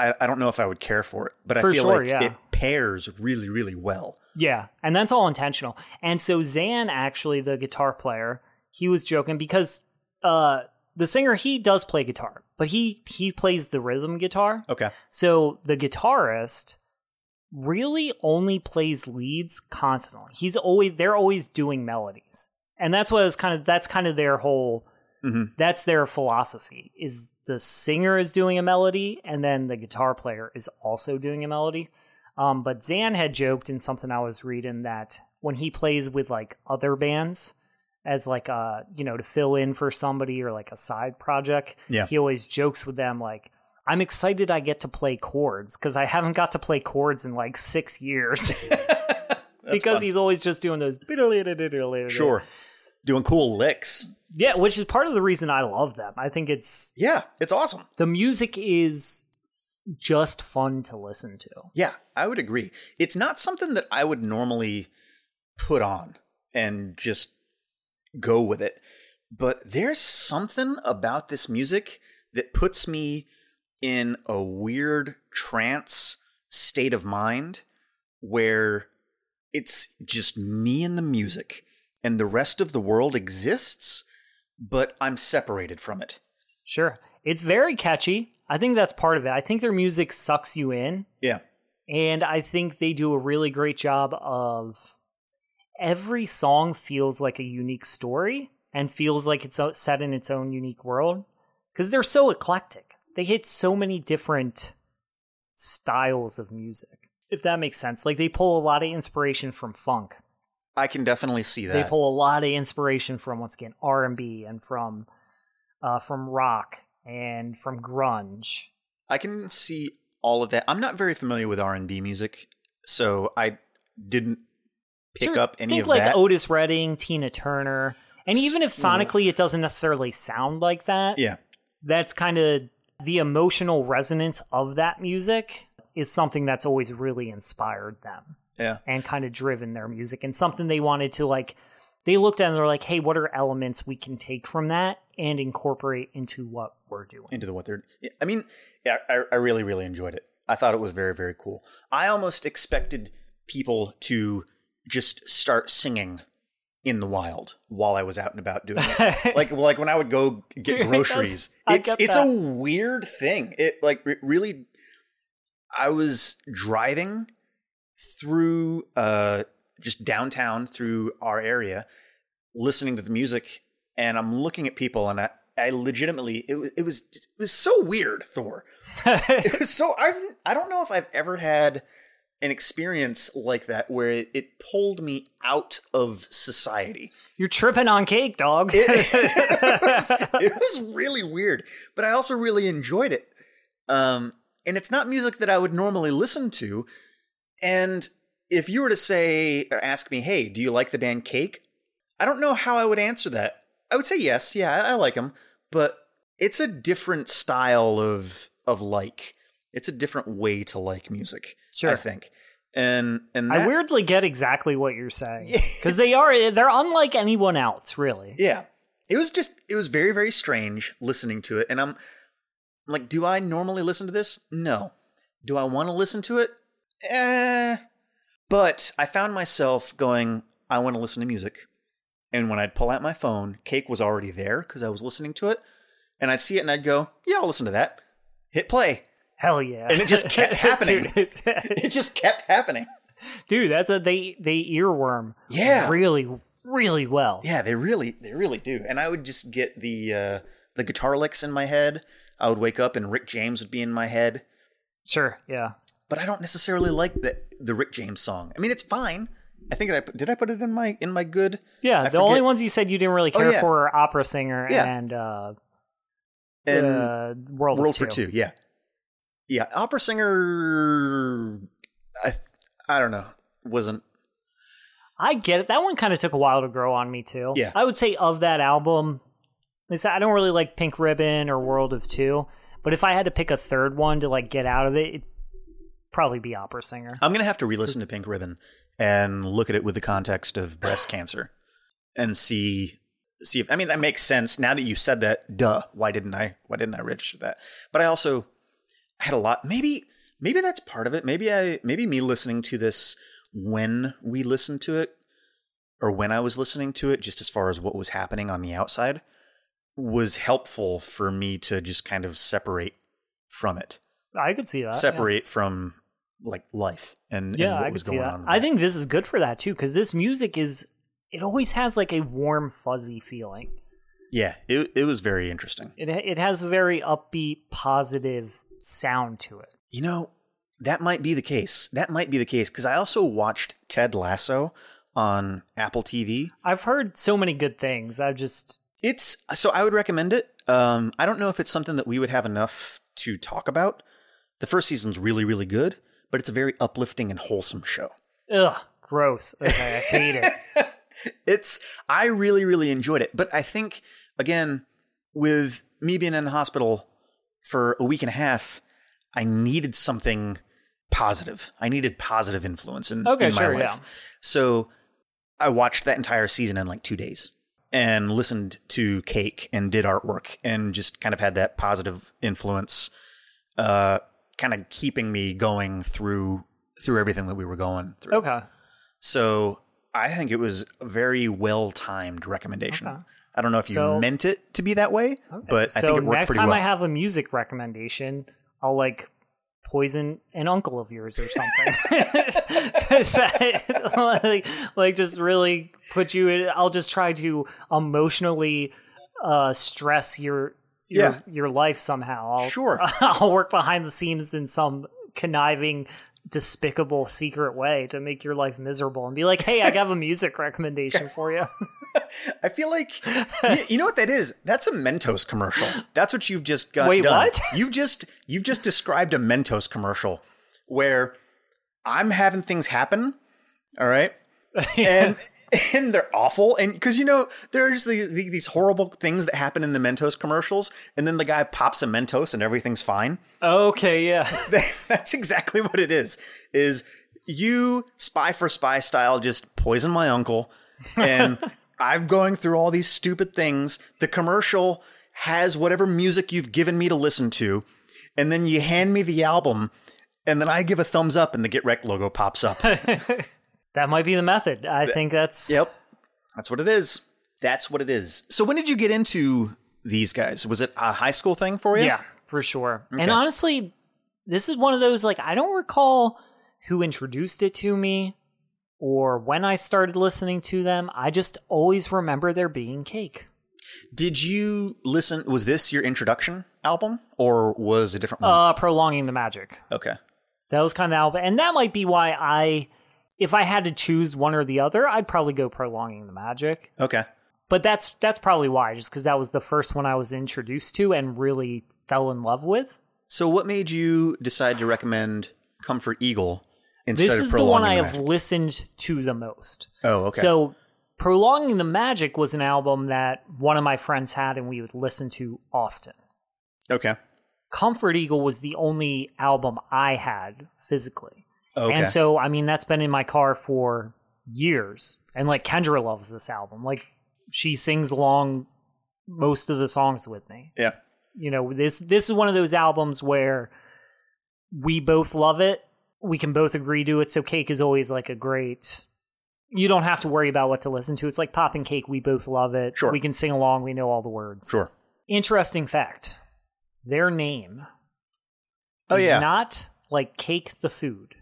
I, I don't know if I would care for it, but For I feel sure, like yeah. it pairs really, really well. Yeah, and that's all intentional. And so Xan, actually, the guitar player, he was joking because uh, the singer he does play guitar, but he he plays the rhythm guitar. Okay. So the guitarist really only plays leads constantly. He's always they're always doing melodies, and that's what is kind of that's kind of their whole. That's their philosophy. Is the singer is doing a melody, and then the guitar player is also doing a melody. Um, but Xan had joked in something I was reading that when he plays with like other bands as like a you know to fill in for somebody or like a side project, Yeah. he always jokes with them like, "I'm excited I get to play chords because I haven't got to play chords in like six years because fun. he's always just doing those Sure. Doing cool licks. yeah, which is part of the reason I love them. I think it's Yeah, it's awesome. the music is just fun to listen to. Yeah, I would agree. It's not something that I would normally put on and just go with it. But there's something about this music that puts me in a weird trance state of mind where it's just me and the music and the rest of the world exists, but I'm separated from it. Sure. It's very catchy. I think that's part of it. I think their music sucks you in, Yeah. and I think they do a really great job of every song feels like a unique story and feels like it's set in its own unique world because they're so eclectic. They hit so many different styles of music. If that makes sense. Like they pull a lot of inspiration from funk. I can definitely see that. They pull a lot of inspiration from once again R and B and from uh, from rock and from grunge. I can see all of that. I'm not very familiar with R&B music, so I didn't pick Sure, up any think of like that. Otis Redding, Tina Turner, and even if sonically it doesn't necessarily sound like that, yeah. that's kind of the emotional resonance of that music is something that's always really inspired them Yeah. and kind of driven their music and something they wanted to like they looked at and they're like hey what are elements we can take from that and incorporate into what we're doing Into the what they're I mean, yeah, I, I really really enjoyed it. I thought it was very very cool. I almost expected people to just start singing in the wild while I was out and about doing it. like like when I would go get Dude, groceries. It's it's that. a weird thing. It like it really I was driving through uh just downtown through our area listening to the music and I'm looking at people and I I legitimately it was it was it was so weird Thor. it was so I've I don't know if I've ever had an experience like that where it, it pulled me out of society. you're tripping on cake dog It, was, it was really weird, but I also really enjoyed it. Um, and it's not music that I would normally listen to. And if you were to say or ask me, "Hey, do you like the band Cake?" I don't know how I would answer that. I would say yes, yeah, I, I like them, but it's a different style of of like. It's a different way to like music. Sure. I think. And and that, I weirdly get exactly what you're saying because they are they're unlike anyone else, really. Yeah. It was just it was very very strange listening to it and I'm I'm like do I normally listen to this? No. Do I want to listen to it? Eh. But I found myself going I want to listen to music. And when I'd pull out my phone, Cake was already there cuz I was listening to it and I'd see it and I'd go, "Yeah, I'll listen to that." Hit play. Hell yeah! And it just kept happening. dude, It just kept happening. dude, that's a they they earworm. Yeah. really, really well. Yeah, they really they really do. And I would just get the uh the guitar licks in my head. I would wake up and Rick James would be in my head. Sure, yeah. But I don't necessarily like the the Rick James song. I mean, it's fine. I think I did I put it in my in my good. Yeah, I the only ones you said you didn't really care Oh, yeah. for are Opera Singer Yeah. and uh, and uh, World, World of for Two. Two. Yeah, yeah. Opera singer. I I don't know. Wasn't I get it. That one kind of took a while to grow on me too. Yeah. I would say of that album, is I don't really like Pink Ribbon or World of Two, but if I had to pick a third one to like get out of it, it'd probably be Opera Singer. I'm gonna have to re-listen to Pink Ribbon and look at it with the context of breast cancer and see see if I mean that makes sense now that you said that. Duh, why didn't I why didn't I register that? But I also had a lot. Maybe maybe that's part of it. Maybe I maybe me listening to this when we listened to it or when I was listening to it, just as far as what was happening on the outside, was helpful for me to just kind of separate from it, I could see that. Uh, yeah. separate from like life and, Yeah, and what I was see going that. on. I think this is good for that too, because this music is it always has like a warm, fuzzy feeling. Yeah, it it was very interesting. It it has a very upbeat, positive sound to it. You know, that might be the case. That might be the case because I also watched Ted Lasso on Apple TV. I've heard so many good things. I've just It's so I would recommend it. Um, I don't know if it's something that we would have enough to talk about. The first season's really, really good, but it's a very uplifting and wholesome show. ugh, gross. Okay, I hate it. It's I really, really enjoyed it. But I think again, with me being in the hospital for a week and a half, I needed something positive. I needed positive influence in, Okay, in my sure, life. yeah. So I watched that entire season in like two days and listened to Cake and did artwork and just kind of had that positive influence, uh, kind of keeping me going through through everything that we were going through. Okay. So I think it was a very well timed recommendation. I don't know if you So- meant it to be that way, but I so think it worked next pretty time well. I have a music recommendation, I'll like poison an uncle of yours or something. Like, like just really put you in I'll just try to emotionally uh stress your your, Yeah. your life somehow. I'll, Sure. I'll work behind the scenes in some conniving despicable secret way to make your life miserable and be like, "Hey, I have a music recommendation for you." I feel like you, know what that is. That's a Mentos commercial. That's what you've just got. Wait, done. what? You've just you've just described a Mentos commercial where I'm having things happen. All right, and and they're awful. And because you know there's the, the, these horrible things that happen in the Mentos commercials, and then the guy pops a Mentos and everything's fine. okay, yeah. That's exactly what it is. Is you spy for spy style just poison my uncle and I'm going through all these stupid things. The commercial has whatever music you've given me to listen to and then you hand me the album and then I give a thumbs up and the Get Wrecked logo pops up. That might be the method. I think that's yep. That's what it is. That's what it is. So when did you get into these guys? Was it a high school thing for you? Yeah, for sure. And honestly, this is one of those like I don't recall who introduced it to me or when I started listening to them. I just always remember there being cake. Did you listen was this your introduction album or was a different one? Uh prolonging the magic. okay. That was kind of the album. And that might be why I if I had to choose one or the other, I'd probably go prolonging the magic. Okay. But that's that's probably why, just because that was the first one I was introduced to and really fell in love with. So, what made you decide to recommend Comfort Eagle instead This of is the Magic? The one I have listened to the most. Oh, okay. So, Prolonging the Magic was an album that one of my friends had and we would listen to often. okay. Comfort Eagle was the only album I had physically. Okay. And so, I mean, that's been in my car for years. And like Kendra loves this album. Like she sings along most of the songs with me. yeah. You know, this this is one of those albums where we both love it. We can both agree to it. So Cake is always like a great you don't have to worry about what to listen to. It's like Pop and Cake. We both love it. Sure. We can sing along. We know all the words. Sure. Interesting fact. Their name Oh is yeah. not like cake the food.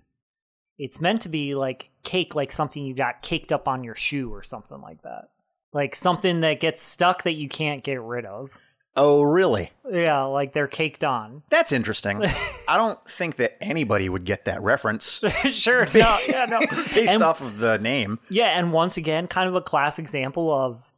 It's meant to be like cake, like something you got caked up on your shoe or something like that. Like something that gets stuck that you can't get rid of. oh really? Yeah, like they're caked on. That's interesting. I don't think that anybody would get that reference sure, no, yeah, no. based And- off of the name. Yeah, and once again, kind of a class example of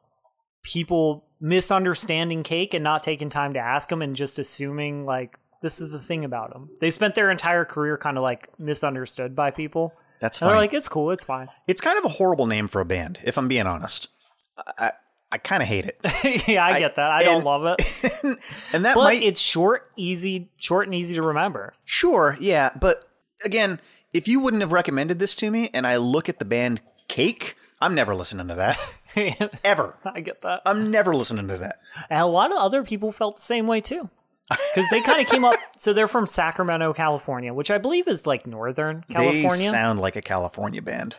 people misunderstanding cake and not taking time to ask them and just assuming like this is the thing about them. They spent their entire career kind of like misunderstood by people. That's And they're like, it's cool, it's fine. it's kind of a horrible name for a band, if I'm being honest. I I, I kind of hate it, yeah, I, get that. I don't love it. and that But might it's short, easy, short and easy to remember. sure, yeah. But again, if you wouldn't have recommended this to me, and I look at the band Cake, I'm never listening to that ever. I get that. I'm never listening to that. And a lot of other people felt the same way too. Because they kind of came up. So they're from Sacramento, California, which I believe is like Northern California. They sound like a California band.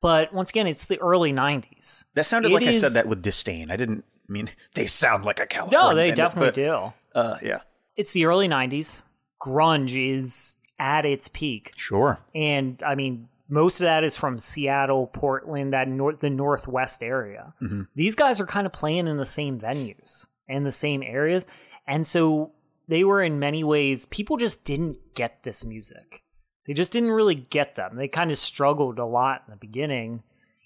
but once again, it's the early 90s. That sounded It like I said that with disdain. I didn't mean they sound like a California. No, they band, definitely but, do. Uh, yeah, It's the early 90s. Grunge is at its peak. sure. And I mean, most of that is from Seattle, Portland, that north, the Northwest area. These guys are kind of playing in the same venues and the same areas. And so they were in many ways, people just didn't get this music. They just didn't really get them. They kind of struggled a lot in the beginning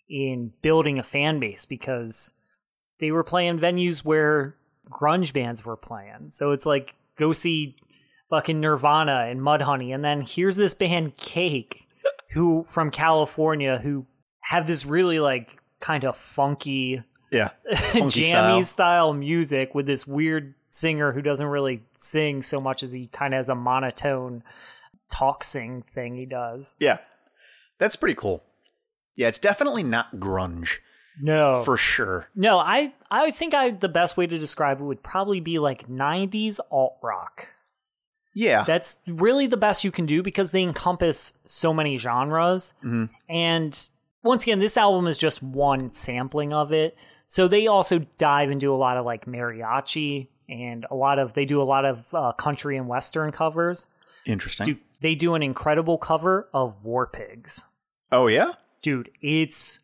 in building a fan base because they were playing venues where grunge bands were playing. So it's like go see fucking Nirvana and Mudhoney, and then here's this band Cake, who from California, who have this really like kind of funky, Yeah, funky jammy style. style music with this weird singer who doesn't really sing so much as he kind of has a monotone talk sing thing he does. Yeah, that's pretty cool. Yeah, it's definitely not grunge No, for sure. no, I I think I the best way to describe it would probably be like '90s alt rock. Yeah, That's really the best you can do because they encompass so many genres. Mm-hmm. And once again, this album is just one sampling of it. So they also dive into a lot of like mariachi and a lot of, they do a lot of uh, country and western covers. interesting. Dude, they do an incredible cover of War Pigs. oh yeah, Dude, it's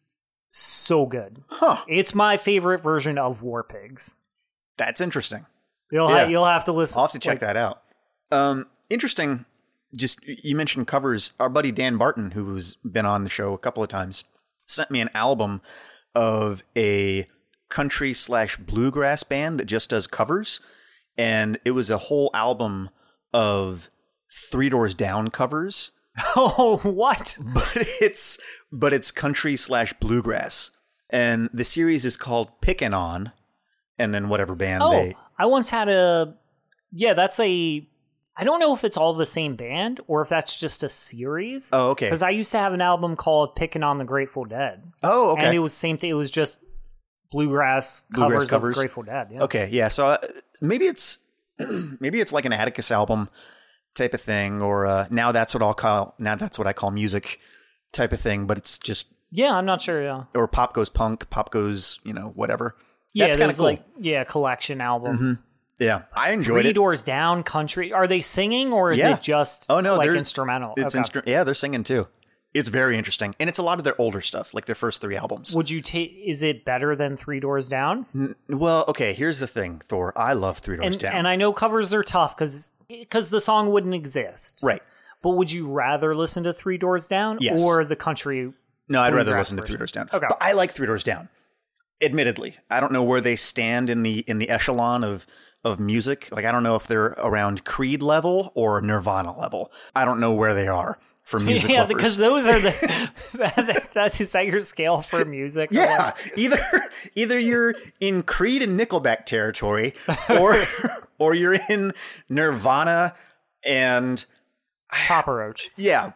so good. huh? It's my favorite version of War Pigs. That's interesting. You'll, Yeah. ha- you'll have to listen. I'll have to check that out. Um, interesting. Just you mentioned covers. Our buddy Dan Barton, who's been on the show a couple of times, sent me an album of a country slash bluegrass band that just does covers, and it was a whole album of Three Doors Down covers. Oh, what? but it's but it's country slash bluegrass, and the series is called Pickin' On, and then whatever band Oh, they. I once had a. Yeah, that's a. I don't know if it's all the same band or if that's just a series. Oh, okay. Because I used to have an album called "Picking on the Grateful Dead," Oh, okay. and it was same thing. It was just bluegrass, Bluegrass covers, covers. of Grateful Dead. Yeah. Okay, yeah. So uh, maybe it's maybe it's like an Atticus album type of thing, or uh, now that's what I'll call now that's what I call music type of thing. But it's just Yeah, I'm not sure. Yeah, or pop goes punk, pop goes you know whatever. yeah, that's kind of cool. like yeah collection albums. yeah, I enjoyed Three it. Doors Down, country. Are they singing or is Yeah. it just Oh no, like instrumental? It's Okay. instru- yeah, they're singing too. It's very interesting, and it's a lot of their older stuff, like their first three albums. Would you take? Is it better than Three Doors Down? Well, okay, here's the thing, Thor. I love Three Doors and Down. and I know covers are tough because because the song wouldn't exist. right. But would you rather listen to Three Doors Down Yes. or the country? No, I'd rather listen to. Three Doors Down. Okay. But I like Three Doors Down. Admittedly, I don't know where they stand in the in the echelon of of music. Like I don't know if they're around Creed level or Nirvana level. I don't know where they are for music yeah, lovers. because those are the that, that's is that your scale for music? yeah, either either you're in Creed and Nickelback territory, or or you're in Nirvana and Papa Roach. Yeah.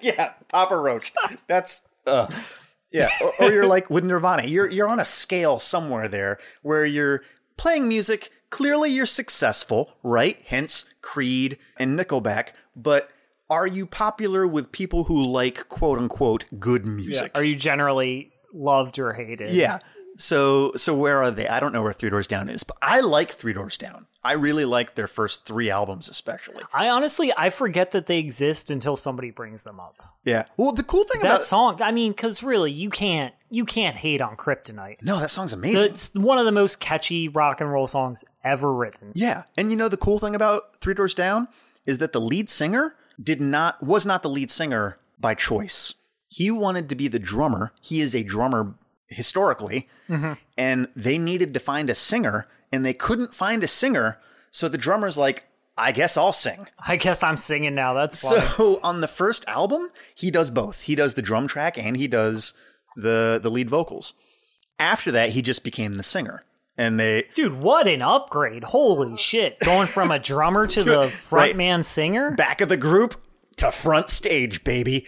yeah, Papa Roach. That's uh yeah, or, or you're like with Nirvana. You're you're on a scale somewhere there where you're playing music, clearly you're successful, right? Hence Creed and Nickelback, but are you popular with people who like quote unquote good music? Are you generally loved or hated? Yeah. So so where are they? I don't know where Three Doors Down is, but I like Three Doors Down. I really like their first three albums, especially. I honestly I forget that they exist until somebody brings them up. Yeah. Well, the cool thing That about song, I mean, because really, you can't you can't hate on Kryptonite. no, that song's amazing. It's one of the most catchy rock and roll songs ever written. Yeah, and you know the cool thing about Three Doors Down is that the lead singer did not was not the lead singer by choice. He wanted to be the drummer. He is a drummer historically, mm-hmm. and they needed to find a singer, and they couldn't find a singer. So the drummer's like, "I guess I'll sing." I guess I'm singing now. That's. So on the first album, he does both. He does the drum track and he does the the lead vocals. After that, he just became the singer, and they Dude, what an upgrade. Holy shit. Going from a drummer to the right. frontman singer? back of the group to front stage, baby.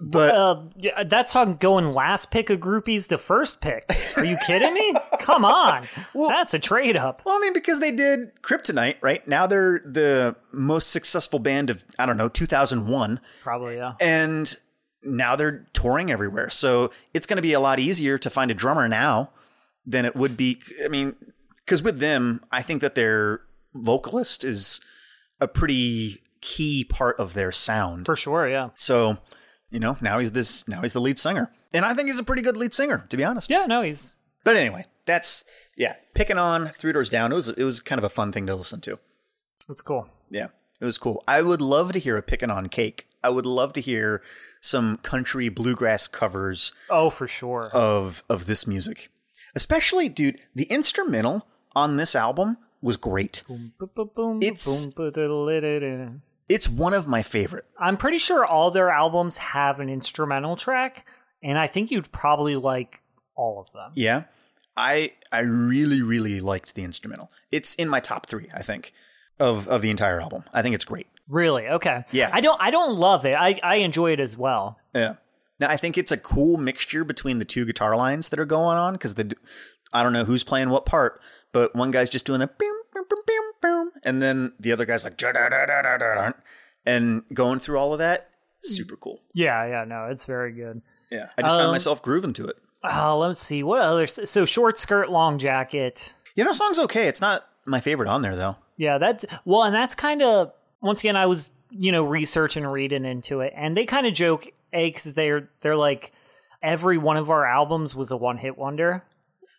But Uh, yeah, that song going last pick of groupies to first pick. Are you kidding me? Come on. That's a trade up. Well, I mean, because they did Kryptonite, right? Now they're the most successful band of, I don't know, 2001. Probably, yeah. And now they're touring everywhere. So it's going to be a lot easier to find a drummer now than it would be. I mean, because with them, I think that their vocalist is a pretty key part of their sound. For sure, yeah. So, you know, now he's this, now he's the lead singer. And I think he's a pretty good lead singer, to be honest. Yeah, no, he's. But anyway, that's, yeah, picking on Three Doors Down. It was, it was kind of a fun thing to listen to. That's cool. Yeah, it was cool. I would love to hear a picking on cake. I would love to hear some country bluegrass covers Oh, for sure. of of this music. Especially, dude, the instrumental on this album was great. It's-. It's one of my favorite. I'm pretty sure all their albums have an instrumental track, and I think you'd probably like all of them. Yeah. I I really really liked the instrumental. It's in my top 3, I think, of of the entire album. I think it's great. Really? Okay. Yeah. I don't. I don't love it. I I enjoy it as well. Yeah. Now I think it's a cool mixture between the two guitar lines that are going on because the I don't know who's playing what part, but one guy's just doing a boom, boom, boom, boom, boom, and then the other guy's like and going through all of that. Super cool. Yeah. Yeah. No, it's very good. Yeah, I just found um, myself grooving to it. Oh, let's see what other. So short skirt, long jacket. You know, song's okay. It's not my favorite on there though. Yeah, that's well, and that's kind of once again I was you know researching and reading into it, and they kind of joke a because they're they're like every one of our albums was a one hit wonder.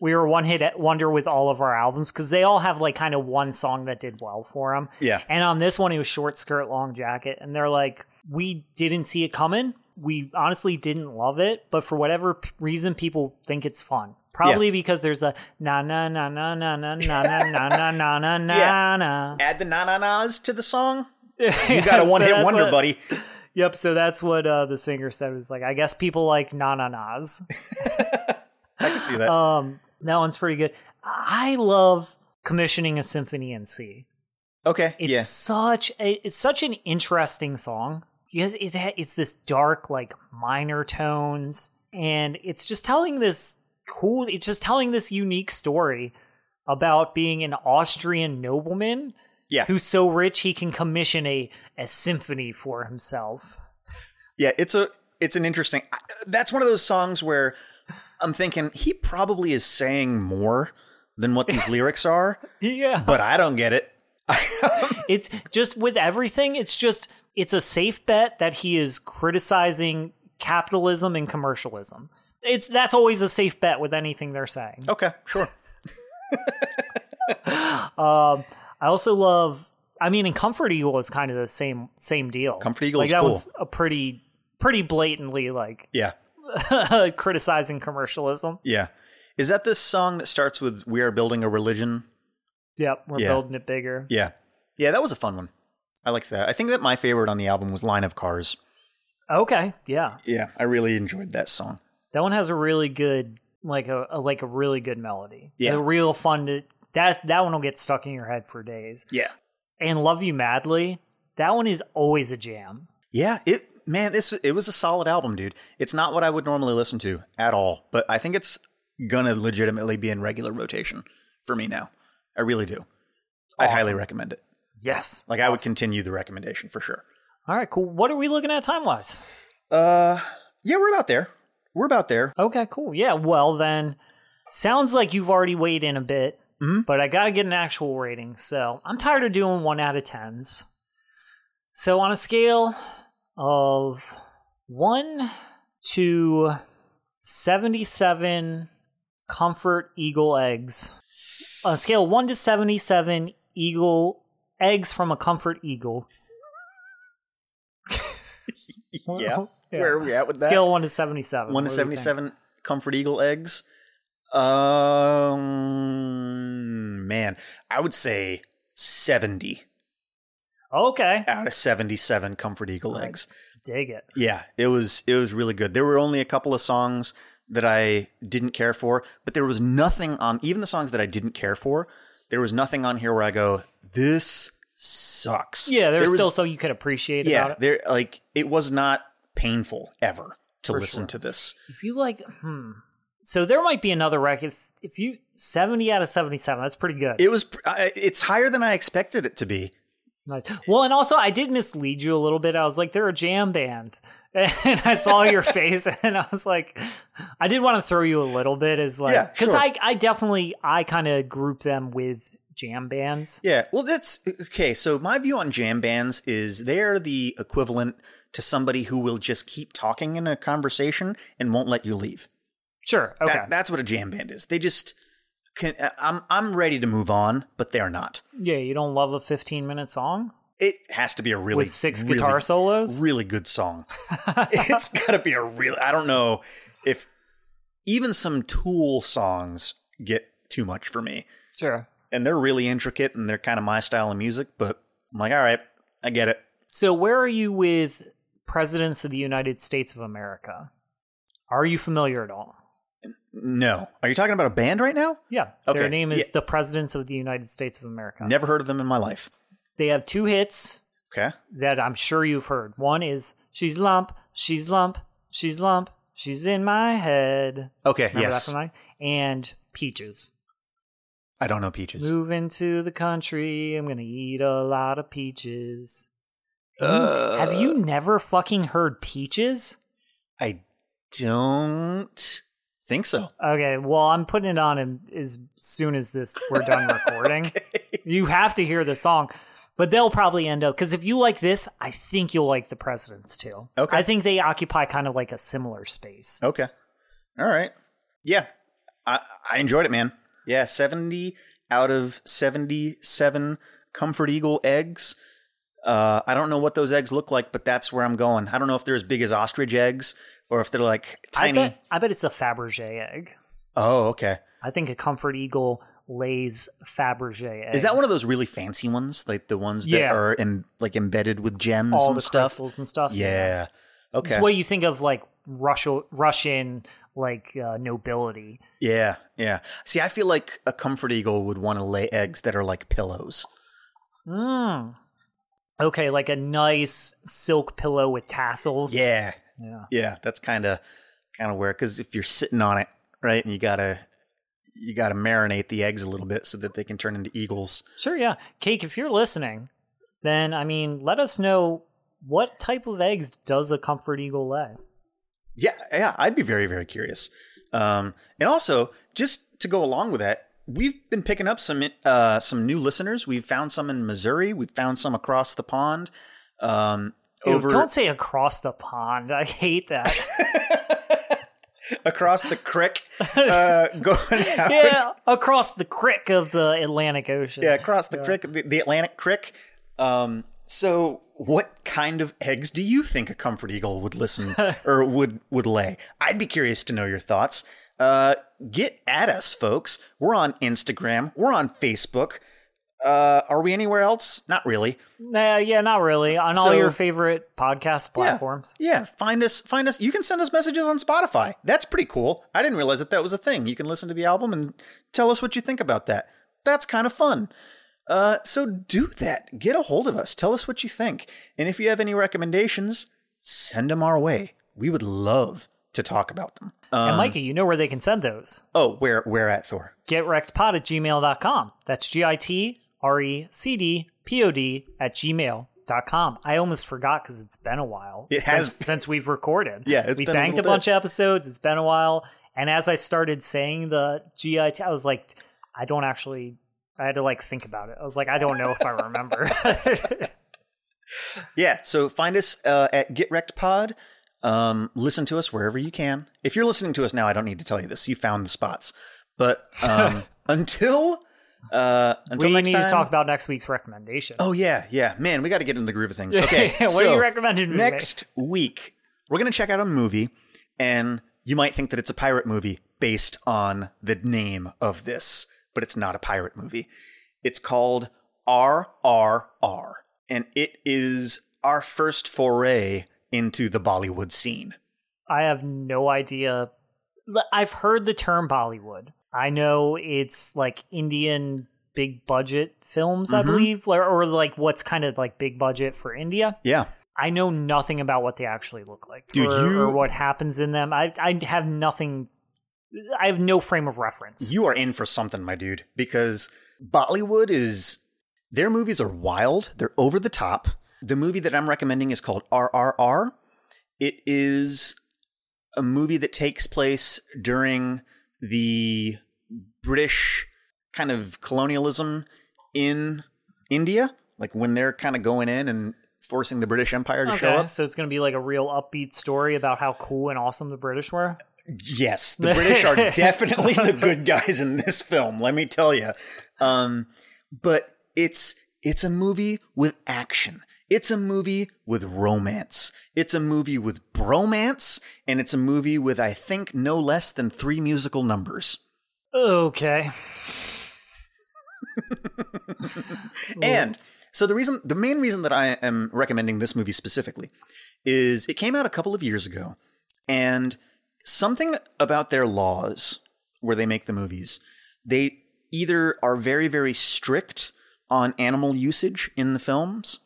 We were one hit wonder with all of our albums because they all have like kind of one song that did well for them. Yeah. and on this one it was short skirt, long jacket, and they're like we didn't see it coming. We honestly didn't love it, but for whatever p- reason, people think it's fun. Probably because there's a na na na na na na na na na na na na na na. Add the na na nas to the song. You got a one hit wonder, buddy. Yep. So that's what uh, the singer said. Was like, I guess people like na na nas. I can see that. Um, that one's pretty good. I love commissioning a symphony in C. okay, It's yeah, such a it's such an interesting song because it ha- it's this dark like minor tones and it's just telling this cool it's just telling this unique story about being an Austrian nobleman yeah, who's so rich he can commission a a symphony for himself. yeah. It's a it's an interesting. That's one of those songs where I'm thinking he probably is saying more than what these lyrics are, Yeah. but I don't get it. it's just with everything it's just it's a safe bet that he is criticizing capitalism and commercialism. It's that's always a safe bet with anything they're saying. Okay, sure. Um, I also love. I mean, in Comfort Eagle is kind of the same same deal. Comfort Eagle like that cool. one's a pretty pretty blatantly like Yeah, criticizing commercialism. yeah. Is that this song that starts with "We are building a religion"? Yep, we're Yeah. building it bigger. Yeah, yeah. That was a fun one. I like that. I think that my favorite on the album was "Line of Cars." Okay, yeah, Yeah, I really enjoyed that song. that one has a really good like a, a like a really good melody. Yeah. It's real fun to that that one will get stuck in your head for days. Yeah, And Love You Madly, that one is always a jam. Yeah, it man, this it was a solid album, dude. It's not what I would normally listen to at all, but I think it's gonna legitimately be in regular rotation for me now. I really do. I'd highly recommend it. Yes. Like I would continue the recommendation for sure. All right, cool. What are we looking at time wise? Uh, yeah, we're about there. We're about there. Okay, cool. Yeah, well then, sounds like you've already weighed in a bit, Mm-hmm. but I got to get an actual rating. So I'm tired of doing one out of tens. So on a scale of one to seventy-seven comfort eagle eggs, on a scale of one to seventy-seven eagle eggs from a comfort eagle. Yeah. Yeah. Where are we at with that? Scale one to seventy-seven. One to What do you think? seventy-seven Comfort Eagle eggs. Um, man, I would say seventy Okay, out of seventy-seven Comfort Eagle eggs. dig it. Yeah, it was it was really good. There were only a couple of songs that I didn't care for, but there was nothing on even the songs that I didn't care for. There was nothing on here where I go, "This sucks." Yeah, there's There was- still so you could appreciate yeah. about it. There like it was not painful ever to listen to this. If you like, hmm. So there might be another record. If, if you seventy out of seventy-seven, that's pretty good. It was it's higher than I expected it to be. Well, and also I did mislead you a little bit. I was like, they're a jam band, and I saw your face, and I was like, I did want to throw you a little bit as like, Yeah, because sure. I I definitely I kind of group them with jam bands. Yeah, well, that's okay. So my view on jam bands is they're the equivalent to somebody who will just keep talking in a conversation and won't let you leave. Sure. Okay. That, that's what a jam band is. They just can. Uh, I'm I'm ready to move on, but they're not. yeah, you don't love a fifteen-minute song It has to be a really with six really, guitar solos. really good song. it's got to be a real. I don't know if even some Tool songs get too much for me, Sure. and they're really intricate and they're kind of my style of music. But I'm like, all right, I get it. So, where are you with presidents of the United States of America? Are you familiar at all? No. Are you talking about a band right now? Yeah. Okay, Their name is yeah. the Presidents of the United States of America. Never heard of them in my life. They have two hits Okay. that I'm sure you've heard. One is She's Lump, She's Lump, She's Lump, She's in My Head. Okay. Remember yes. that from mine? And Peaches. I don't know peaches. Move into the country, I'm gonna eat a lot of peaches. Uh, have you never fucking heard Peaches? I don't think so. Okay, well, I'm putting it on in, as soon as this we're done recording. You have to hear the song, but they'll probably end up because if you like this, I think you'll like the Presidents too. Okay. I think they occupy kind of like a similar space. Okay. All right. Yeah. I I enjoyed it, man. Yeah, 70 out of 77 Comfort Eagle eggs. Uh, I don't know what those eggs look like, but that's where I'm going. I don't know if they're as big as ostrich eggs or if they're like I tiny. bet, I bet it's a Fabergé egg. Oh, okay. I think a Comfort Eagle lays Fabergé eggs. Is that one of those really fancy ones, like the ones that Yeah. are em- like embedded with gems all and the stuff? crystals and stuff? Yeah. Okay. It's what you think of like Russia, Russian like uh, nobility. Yeah, yeah. See, I feel like a comfort eagle would want to lay eggs that are like pillows. Mmm. Okay, like a nice silk pillow with tassels. Yeah, Yeah. yeah. That's kind of kind of where because if you're sitting on it, right, and you gotta you gotta marinate the eggs a little bit so that they can turn into eagles. Sure, yeah. Cake, if you're listening, then I mean, let us know what type of eggs does a comfort eagle lay? Yeah, yeah. I'd be very very curious. Um, and also just to go along with that. We've been picking up some uh, some new listeners. We've found some in Missouri. We've found some across the pond. Um, Ew, over Don't say across the pond. I hate that. across the creek, uh, going out. yeah, across the crick of the Atlantic Ocean. Yeah, across the creek, the, the Atlantic Creek. Um, so, what kind of eggs do you think a comfort eagle would listen or would would lay? I'd be curious to know your thoughts. Uh, get at us, folks. We're on Instagram. We're on Facebook. Uh, are we anywhere else? Not really. Nah, yeah, not really. On all your favorite podcast platforms. Yeah, find us. Find us. You can send us messages on Spotify. That's pretty cool. I didn't realize that that was a thing. You can listen to the album and tell us what you think about that. That's kind of fun. Uh, so do that. Get a hold of us. Tell us what you think. And if you have any recommendations, send them our way. We would love to talk about them. and Mikey, you know where they can send those. Oh, where where at Thor? Getrectpod at gmail.com. That's G I T R E C D P O D at gmail.com. I almost forgot because it's been a while It since, has- since we've recorded. Yeah, it's we been a banked a, little bunch of episodes. It's been a while. And as I started saying the GIT, I was like, I don't actually. I had to like think about it. I was like, I don't know if I remember. Yeah, so find us uh, at Get Wrecked Pod. Um, listen to us wherever you can. If you're listening to us now, I don't need to tell you this. You found the spots. But um, until uh, until we next need time, to talk about next week's recommendation. Oh yeah, yeah, man, we got to get in the groove of things. Okay, what so are you recommending? me, next week? We're gonna check out a movie, and you might think that it's a pirate movie based on the name of this, but it's not a pirate movie. It's called RRR, and it is our first foray into the Bollywood scene. I have no idea. I've heard the term Bollywood. I know it's like Indian big budget films, Mm-hmm. I believe, or, or like what's kind of like big budget for India. Yeah, I know nothing about what they actually look like, Dude, or, you- or what happens in them. I I have nothing. I have no frame of reference. you are in for something, my dude, because Bollywood is their movies are wild, they're over the top. The movie that I'm recommending is called RRR. It is a movie that takes place during the British kind of colonialism in India, like when they're kind of going in and forcing the British Empire to show up. so it's going to be like a real upbeat story about how cool and awesome the British were. Yes, the British are definitely the good guys in this film. Let me tell you. Um, but it's it's a movie with action. It's a movie with romance. It's a movie with bromance, and it's a movie with I think no less than three musical numbers. Okay, And so the reason, the main reason that I am recommending this movie specifically is it came out a couple of years ago, and something about their laws where they make the movies, they either are very, very strict on animal usage in the films,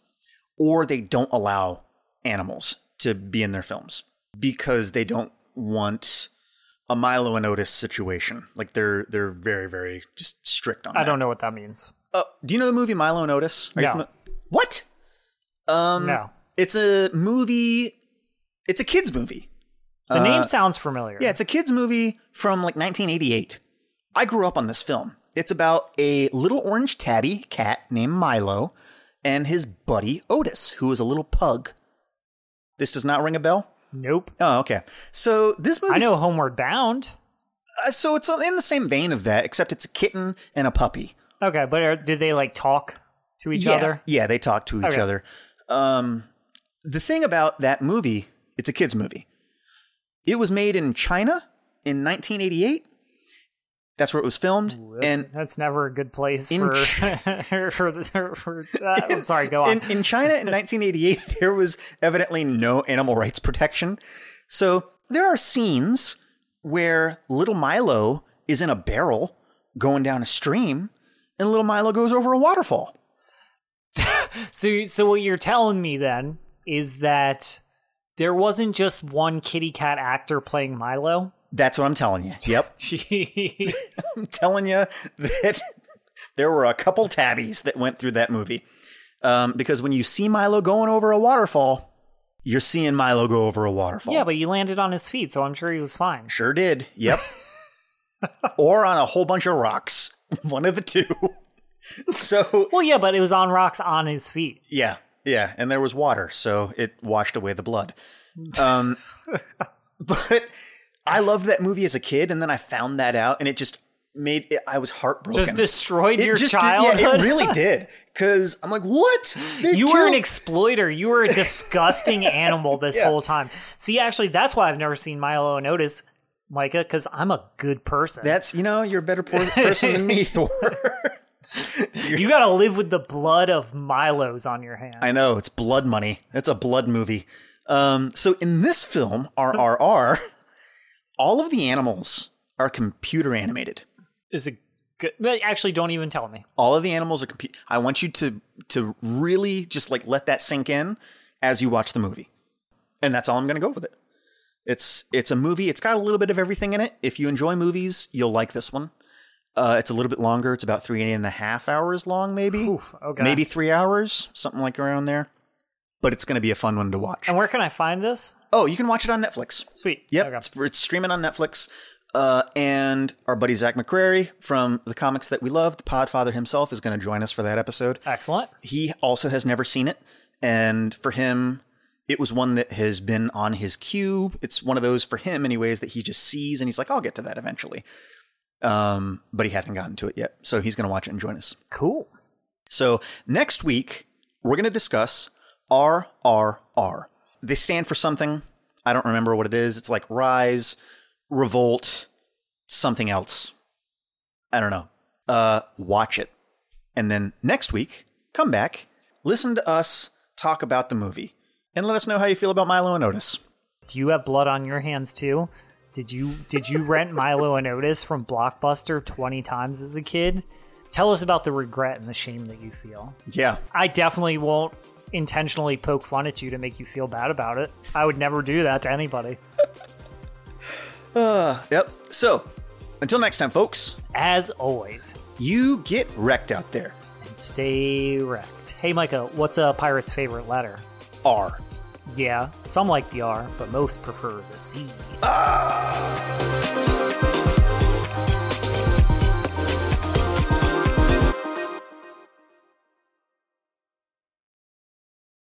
or they don't allow animals to be in their films because they don't want a Milo and Otis situation. Like they're they're very, very just strict on that. I that. don't know what that means. Uh, do you know the movie Milo and Otis? Are No. what? Um, No, It's a movie. It's a kids movie. the name sounds familiar. Uh, Yeah, it's a kids movie from like 1988. I grew up on this film. It's about a little orange tabby cat named Milo and his buddy Otis, who is a little pug. This does not ring a bell. Nope. Oh, okay. So this movie, I know Homeward Bound. So it's in the same vein of that, except it's a kitten and a puppy. Okay, but are, did they like talk to each yeah, other? Yeah, they talk to each Okay. other. Um, the thing about that movie, it's a kids movie. It was made in China in 1988. That's where it was filmed, and That's never a good place In for for, the- for uh, I'm sorry, go on. in, in China in 1988, there was evidently no animal rights protection. So there are scenes where little Milo is in a barrel going down a stream, and little Milo goes over a waterfall. so so what you're telling me then is that there wasn't just one kitty cat actor playing Milo. That's what I'm telling you. Yep. Jeez. I'm telling you that there were a couple tabbies that went through that movie. Um, because when you see Milo going over a waterfall, you're seeing Milo go over a waterfall. yeah, but you landed on his feet, so I'm sure he was fine. Sure did. Yep. or on a whole bunch of rocks. One of the two. so, Well, yeah, but it was on rocks on his feet. yeah. Yeah. And there was water, so it washed away the blood. Um, but I loved that movie as a kid, and then I found that out, and it just made it, I was heartbroken. Just destroyed It your just did- childhood. yeah, it really did. Because I'm like, what? They You were an exploiter. You were a disgusting animal this Yeah. whole time. See, actually, that's why I've never seen Milo and Otis, Micah, because I'm a good person. That's you know you're a better por- person than me, Thor. you got to live with the blood of Milos on your hand. I know it's blood money. It's a blood movie. Um, so in this film, RRR, all of the animals are computer animated. Is it Good. Actually, don't even tell me. All of the animals are compu- I want you to to really just like let that sink in as you watch the movie. And that's all I'm going to go with it. It's it's a movie. It's got a little bit of everything in it. If you enjoy movies, you'll like this one. Uh, it's a little bit longer. It's about three and a half hours long, maybe. Oof, okay. Maybe three hours, something like around there. But it's going to be a fun one to watch. And where can I find this? Oh, you can watch it on Netflix. Sweet. Yep, Okay. it's, it's streaming on Netflix. Uh, and our buddy Zach McCrary from the comics that we love, the Podfather himself, is going to join us for that episode. Excellent. He also has never seen it, and for him, it was one that has been on his queue. It's one of those for him, anyways, that he just sees and he's like, "I'll get to that eventually." Um, but he hadn't gotten to it yet, so he's going to watch it and join us. Cool. So next week we're going to discuss RRR. They stand for something. I don't remember what it is. It's like rise, revolt, something else. I don't know. Uh, watch it, and then next week come back, listen to us talk about the movie, and let us know how you feel about Milo and Otis. Do you have blood on your hands too? Did you did you rent Milo and Otis from Blockbuster 20 times as a kid? Tell us about the regret and the shame that you feel. Yeah, I definitely won't intentionally poke fun at you to make you feel bad about it. I would never do that to anybody. yep. So until next time, folks, As always, you get wrecked out there. and stay wrecked. Hey Micah, what's a pirate's favorite letter? R. Yeah, some like the R, but most prefer the C. Ah!